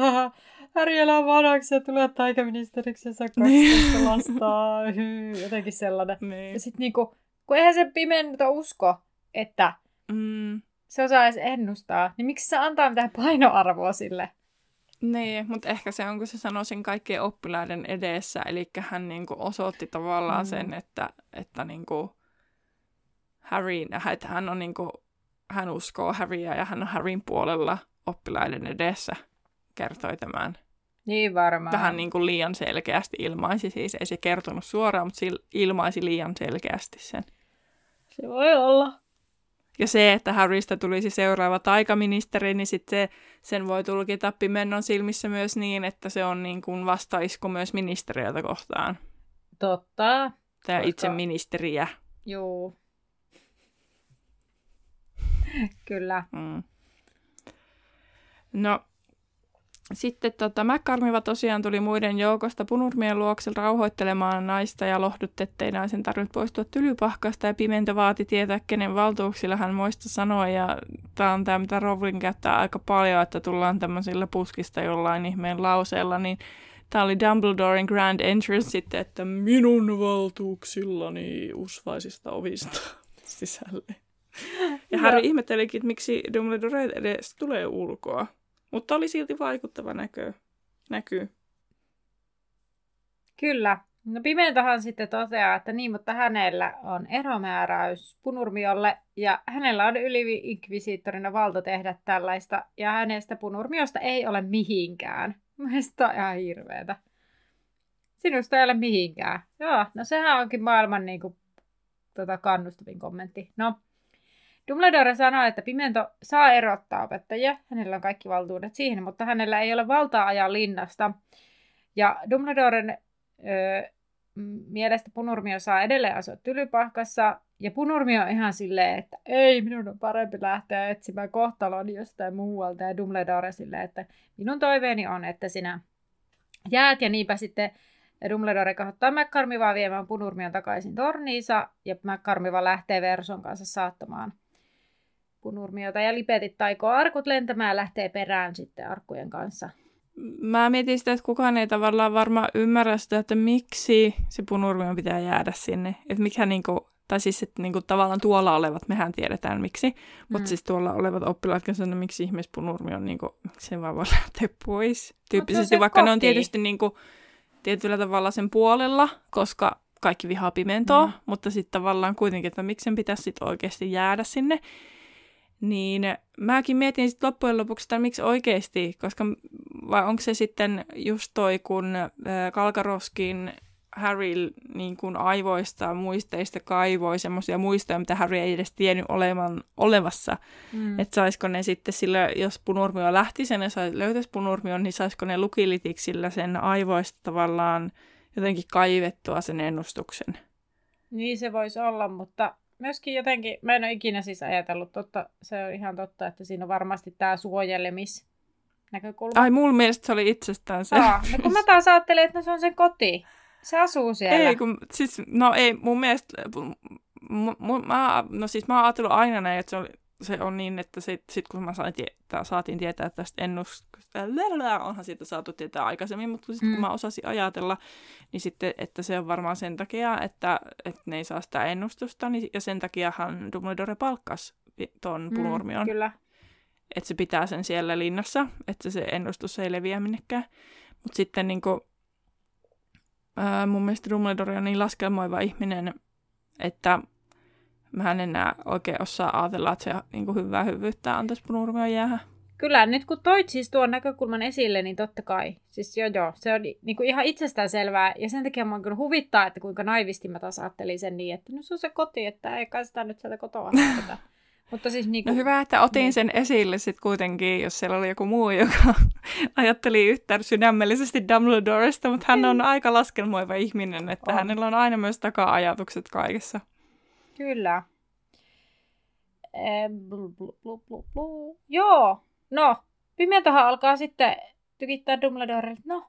Harry elää vanhaksi ja tulee taikaministeriksi ja saa 12 niin. lasta, jotenkin sellainen. Niin. Ja sitten niin kuin, kun eihän se pimento usko, että mm. Se osaa edes ennustaa, niin miksi se antaa mitään painoarvoa sille? Niin, mutta ehkä se on, kun se sanoi sen kaikkien oppilaiden edessä, eli hän niinku osoitti tavallaan mm. sen, että, että niinku Harry, että hän, on niinku, hän uskoo Harryä ja hän on Harryn puolella oppilaiden edessä, kertoi tämän. Niin varmaan. Vähän niin kuin liian selkeästi ilmaisi, siis ei se kertonut suoraan, mutta ilmaisi liian selkeästi sen. Se voi olla. Ja se, että Harrystä tulisi seuraava taikaministeri, niin sitten se, sen voi tulkita pimennon silmissä myös niin, että se on niin kuin vastaisku myös ministeriötä kohtaan. Totta. Tai koska... itse ministeriä. Joo. Kyllä. Mm. No, sitten tota, McCarmiva tosiaan tuli muiden joukosta punurmien luoksella rauhoittelemaan naista ja lohdutti, ettei naisen tarvinnut poistua tylypahkasta ja Pimento vaati tietää, kenen valtuuksilla hän muista sanoa ja tämä on tämä, mitä Rowling käyttää aika paljon, että tullaan tämmöisillä puskista jollain ihmeen lauseella, niin tämä oli Dumbledoren Grand Entrance sitten, että minun valtuuksillani usvaisista ovista sisälle. Ja Harry ihmettelikin, että miksi Dumbledore edes tulee ulkoa. Mutta oli silti vaikuttava näkö, näkyy. Kyllä. No Pimentohan sitten toteaa, että niin, mutta hänellä on eromääräys Punurmiolle ja hänellä on yli-inkvisiittorina valta tehdä tällaista ja hänestä Punurmiosta ei ole mihinkään. Mielestäni on ihan hirveetä. Sinusta ei ole mihinkään. Joo, no sehän onkin maailman niin kuin, tota, kannustavin kommentti. No, Dumbledore sanoi, että Pimento saa erottaa opettajia, hänellä on kaikki valtuudet siihen, mutta hänellä ei ole valtaa ajaa linnasta. Ja Dumbledoren ö, mielestä Punurmio saa edelleen asua Tylypahkassa, ja Punurmio on ihan silleen, että ei, minun on parempi lähteä etsimään kohtalon jostain muualta, ja Dumbledore silleen, että minun toiveeni on, että sinä jäät, ja niinpä sitten Dumbledore kehottaa McCarmivaa viemään Punurmion takaisin torniinsa, ja McCarmiva lähtee Verson kanssa saattamaan pikkunurmiota ja lipetit taikoo arkut lentämään ja lähtee perään sitten arkkujen kanssa. Mä mietin sitä, että kukaan ei tavallaan varmaan ymmärrä sitä, että miksi se punurmio pitää jäädä sinne. Että mikä niinku, tai siis että niinku tavallaan tuolla olevat, mehän tiedetään miksi, mm. mutta siis tuolla olevat oppilaat kanssa, että miksi ihmeessä punurmi on niinku, miksi se vaan voi lähteä pois. Tyyppisesti, vaikka koti. ne on tietysti niinku, tietyllä tavalla sen puolella, koska kaikki vihaa pimentoa, mm. mutta sitten tavallaan kuitenkin, että miksi sen pitäisi sit oikeasti jäädä sinne. Niin mäkin mietin sitten loppujen lopuksi, että miksi oikeasti, koska vai onko se sitten just toi, kun Kalkaroskin Harry niin kuin aivoista muisteista kaivoi semmoisia muistoja, mitä Harry ei edes tiennyt olevan, olevassa. Mm. Että saisiko ne sitten sillä, jos punurmio lähti sen ja löytäisi punurmion, niin saisiko ne lukilitiksillä sen aivoista tavallaan jotenkin kaivettua sen ennustuksen. Niin se voisi olla, mutta myöskin jotenkin, mä en ole ikinä siis ajatellut, totta, se on ihan totta, että siinä on varmasti tämä suojelemis näkökulma. Ai, mulla mielestä se oli itsestään se. Aa, no kun mä taas ajattelin, että no se on sen koti. Se asuu siellä. Ei, kun, siis, no ei, mun mielestä, m- m- mä, no siis mä oon ajatellut aina näin, että se on, se on niin, että sit, sit kun mä sain tietää, saatiin tietää tästä ennustuksesta, onhan siitä saatu tietää aikaisemmin, mutta sitten mm. kun mä osasin ajatella, niin sitten, että se on varmaan sen takia, että, että ne ei saa sitä ennustusta, niin, ja sen takiahan Dumbledore palkkasi ton Plurmion. Mm, kyllä. Että se pitää sen siellä linnassa, että se ennustus ei leviä minnekään. Mutta sitten niin kuin, ää, mun mielestä Dumbledore on niin laskelmoiva ihminen, että mä en enää oikein osaa ajatella, että se niin kuin hyvää hyvyyttä antaisi Plurmion jäähän. Kyllä, nyt kun toit siis tuon näkökulman esille, niin totta kai. Siis joo joo, se on niin kuin ihan itsestään selvää. Ja sen takia mua kyllä huvittaa, että kuinka naivisti mä taas ajattelin sen niin, että no se on se koti, että ei kai sitä nyt sieltä kotoa. Mutta siis niin kuin, no hyvä, että otin niin. sen esille sitten kuitenkin, jos siellä oli joku muu, joka ajatteli yhtä sydämellisesti Dumbledoresta, mutta hän on aika laskelmoiva ihminen, että on. hänellä on aina myös taka-ajatukset kaikessa. Kyllä. Eh, blu, blu, blu, blu. Joo, no, pimentohan alkaa sitten tykittää Dumbledore, no,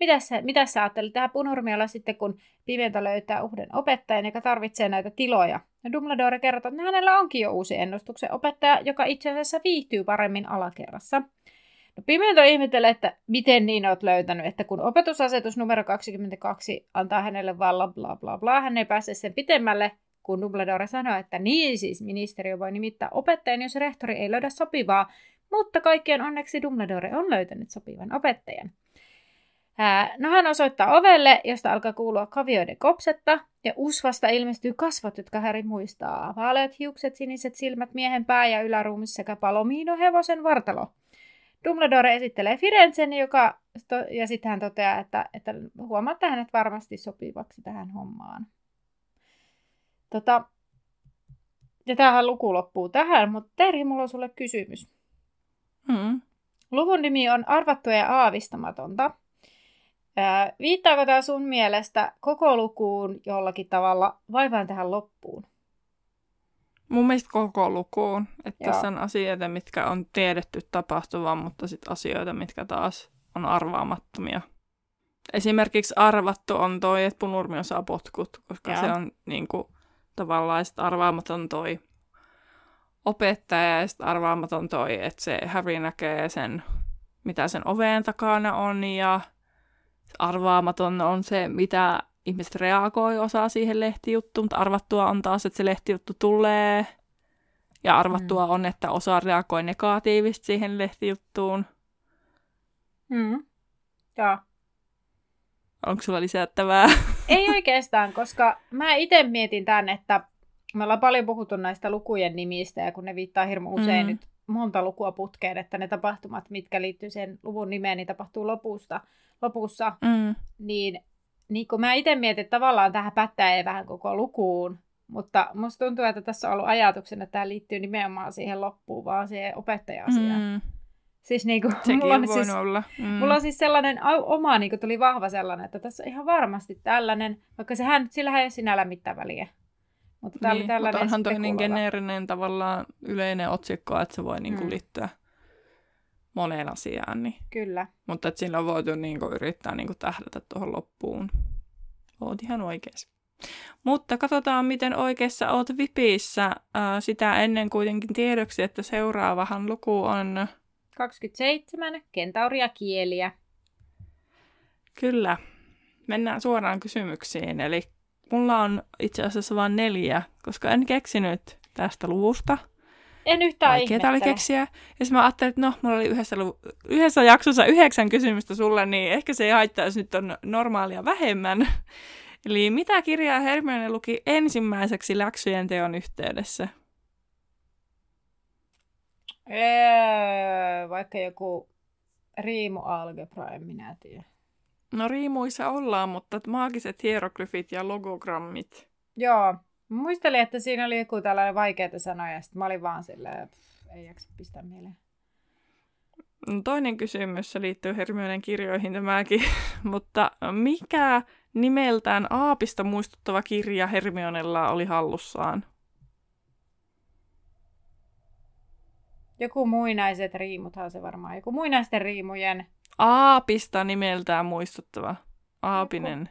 mitä sä, mitä sä ajattelit tähän punurmialla sitten, kun Pimento löytää uuden opettajan, joka tarvitsee näitä tiloja? Ja Dumbledore kertoo, että hänellä onkin jo uusi ennustuksen opettaja, joka itse asiassa viihtyy paremmin alakerrassa. No Pimento ihmettelee, että miten niin olet löytänyt, että kun opetusasetus numero 22 antaa hänelle valla bla bla bla, hän ei pääse sen pitemmälle, kun Dumbledore sanoo, että niin siis ministeriö voi nimittää opettajan, jos rehtori ei löydä sopivaa, mutta kaikkien onneksi Dumbledore on löytänyt sopivan opettajan. No hän osoittaa ovelle, josta alkaa kuulua kavioiden kopsetta, ja usvasta ilmestyy kasvot, jotka Häri muistaa. Vaaleat hiukset, siniset silmät, miehen pää ja yläruumis sekä palomino hevosen vartalo. Dumbledore esittelee Firenzen, joka, ja sitten hän toteaa, että, että huomaatte hänet varmasti sopivaksi tähän hommaan. Tota, ja tämähän luku loppuu tähän, mutta Terhi, mulla on sulle kysymys. Mm. Luvun nimi on Arvattua ja aavistamatonta. Ää, viittaako tämä sun mielestä koko lukuun jollakin tavalla vai vain tähän loppuun? Mun mielestä koko lukuun. Että tässä on asioita, mitkä on tiedetty tapahtuvan, mutta sitten asioita, mitkä taas on arvaamattomia. Esimerkiksi arvattu on toi, että punurmi saa potkut, koska Joo. se on niin kuin, tavallaan sit arvaamaton toi opettaja ja sitten arvaamaton toi, että se Harry näkee sen, mitä sen oveen takana on ja arvaamaton on se, mitä ihmiset reagoi osaa siihen lehtijuttuun, mutta arvattua on taas, että se lehtijuttu tulee. Ja arvattua mm. on, että osa reagoi negatiivisesti siihen lehtijuttuun. Mm. Joo. Onko sulla lisättävää? Ei oikeastaan, koska mä itse mietin tämän, että me ollaan paljon puhuttu näistä lukujen nimistä, ja kun ne viittaa hirmu usein mm. nyt monta lukua putkeen, että ne tapahtumat, mitkä liittyy sen luvun nimeen, niin tapahtuu lopusta, lopussa, mm. niin, niin kun mä itse mietin, että tavallaan tähän pätää vähän koko lukuun, mutta musta tuntuu, että tässä on ollut ajatuksena, että tämä liittyy nimenomaan siihen loppuun, vaan siihen opettaja-asiaan. Mm. Siis niinku, mulla, on siis, olla. Mm. mulla on siis sellainen oma, niinku tuli vahva sellainen, että tässä on ihan varmasti tällainen, vaikka sehän, sillähän ei ole sinällä mitään väliä. Mutta tämä niin, oli tällainen mutta onhan toi niin geneerinen tavallaan yleinen otsikko, että se voi niinku mm. liittyä moneen asiaan. Niin. Kyllä. Mutta että sillä on voitu niinku yrittää niinku tähdätä tuohon loppuun. Oot ihan oikeassa. Mutta katsotaan, miten oikeassa oot Vipissä. Äh, sitä ennen kuitenkin tiedoksi, että seuraavahan luku on... 27. Kentauria kieliä. Kyllä. Mennään suoraan kysymyksiin. Eli mulla on itse asiassa vain neljä, koska en keksinyt tästä luvusta. En yhtään Vaikeeta oli keksiä. Ja sitten mä ajattelin, että no, mulla oli yhdessä, yhdessä jaksossa yhdeksän kysymystä sulle, niin ehkä se ei haittaa, jos nyt on normaalia vähemmän. Eli mitä kirjaa Hermione luki ensimmäiseksi läksyjen teon yhteydessä? Öö, vaikka joku riimu algebra, en minä tiedä. No riimuissa ollaan, mutta maagiset hieroglyfit ja logogrammit. Joo. Mä muistelin, että siinä oli joku tällainen vaikeita sanoja, ja sitten mä olin vaan silleen, pff, ei jaksa pistää mieleen. No, toinen kysymys se liittyy Hermionen kirjoihin tämäkin, mutta mikä nimeltään Aapista muistuttava kirja Hermionella oli hallussaan? Joku muinaiset riimuthan se varmaan. Joku muinaisten riimujen. Aapista nimeltään muistuttava. Aapinen.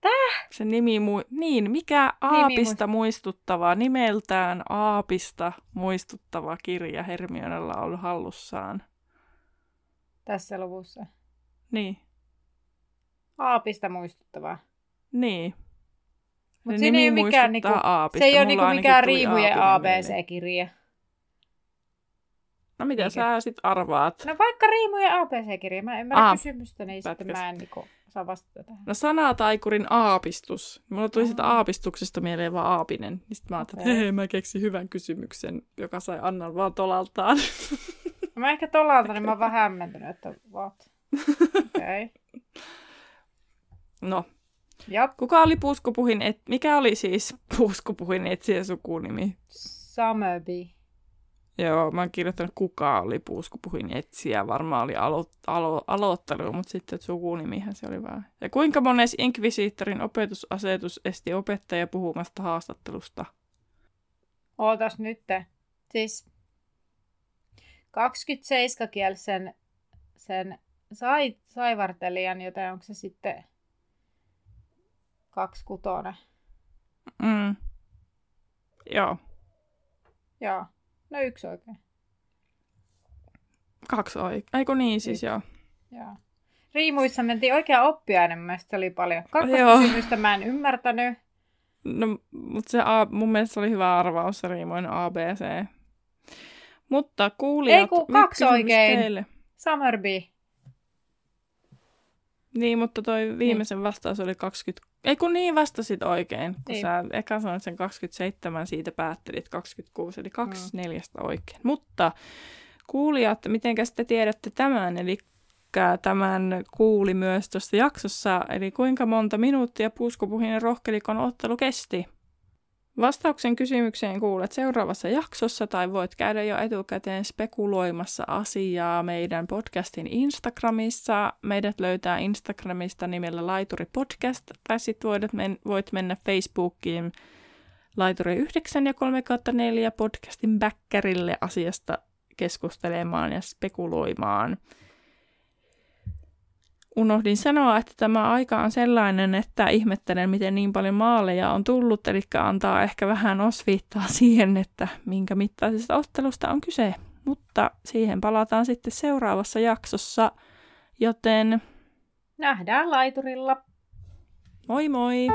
Täh? Se nimi mu- Niin, mikä Aapista muistuttava, nimeltään Aapista muistuttava kirja Hermionella on hallussaan? Tässä luvussa. Niin, Aapista muistuttavaa. niin. Mutta Se ei mikään, niinku, Aapista. se ei ole niinku mikään riimujen. ABC-kirja. No mitä Niinkö? sä sit arvaat? No vaikka riimujen ABC-kirja. Mä en ymmärrä Aa, kysymystä, niin sitten mä en niinku saa vastata tähän. No sanataikurin aapistus. Mulla tuli sitä Aa. aapistuksesta mieleen vaan aapinen. Niin sit mä ajattelin, että Okei. hei, mä keksin hyvän kysymyksen, joka sai Annan vaan tolaltaan. No Mä ehkä tolalta, niin mä oon vähän hämmentynyt, että what? Okei. Okay. No, Jap. kuka oli puuskupuhin, et... mikä oli siis puuskupuhin etsijä sukunimi? Summerby. Joo, mä oon kirjoittanut, kuka oli puuskupuhin etsijä. Varmaan oli alo- alo- aloittelu, mutta sitten sukunimihän se oli vähän. Ja kuinka mones Inquisitorin opetusasetus esti opettaja puhumasta haastattelusta? Ootas nyt. Siis 27 kielisen sen sai, saivartelijan, joten onko se sitten kaksi kutonen? Mm. Joo, Joo. No yksi oikein. kaksi oikein. Eikö niin siis joo. Joo. Riimuissa mentiin oikea oppiaine, mun mielestä oli paljon. Kakkoskysymystä mä en ymmärtänyt. No, mutta se A, mun mielestä oli hyvä arvaus, se riimoin ABC. Mutta kuulijat, Ei kun kaksi oikein. Teille. Summerby. Niin, mutta toi viimeisen vastaus oli 20... Ei kun niin vastasit oikein, kun Niin. sä eka sanoit sen 27, siitä päättelit 26, eli kaksi neljästä oikein. Mutta kuulijat, miten te tiedätte tämän, eli tämän kuuli myös tuossa jaksossa, eli kuinka monta minuuttia puuskupuhinen rohkelikon ottelu kesti? Vastauksen kysymykseen kuulet seuraavassa jaksossa tai voit käydä jo etukäteen spekuloimassa asiaa meidän podcastin Instagramissa. Meidät löytää Instagramista nimellä Laituri Podcast tai sitten voit, men- voit mennä Facebookiin Laituri 9 ja 3 4 podcastin backerille asiasta keskustelemaan ja spekuloimaan. Unohdin sanoa, että tämä aika on sellainen, että ihmettelen, miten niin paljon maaleja on tullut, eli antaa ehkä vähän osviittaa siihen, että minkä mittaisesta ottelusta on kyse. Mutta siihen palataan sitten seuraavassa jaksossa, joten Nähdään laiturilla. moi moi!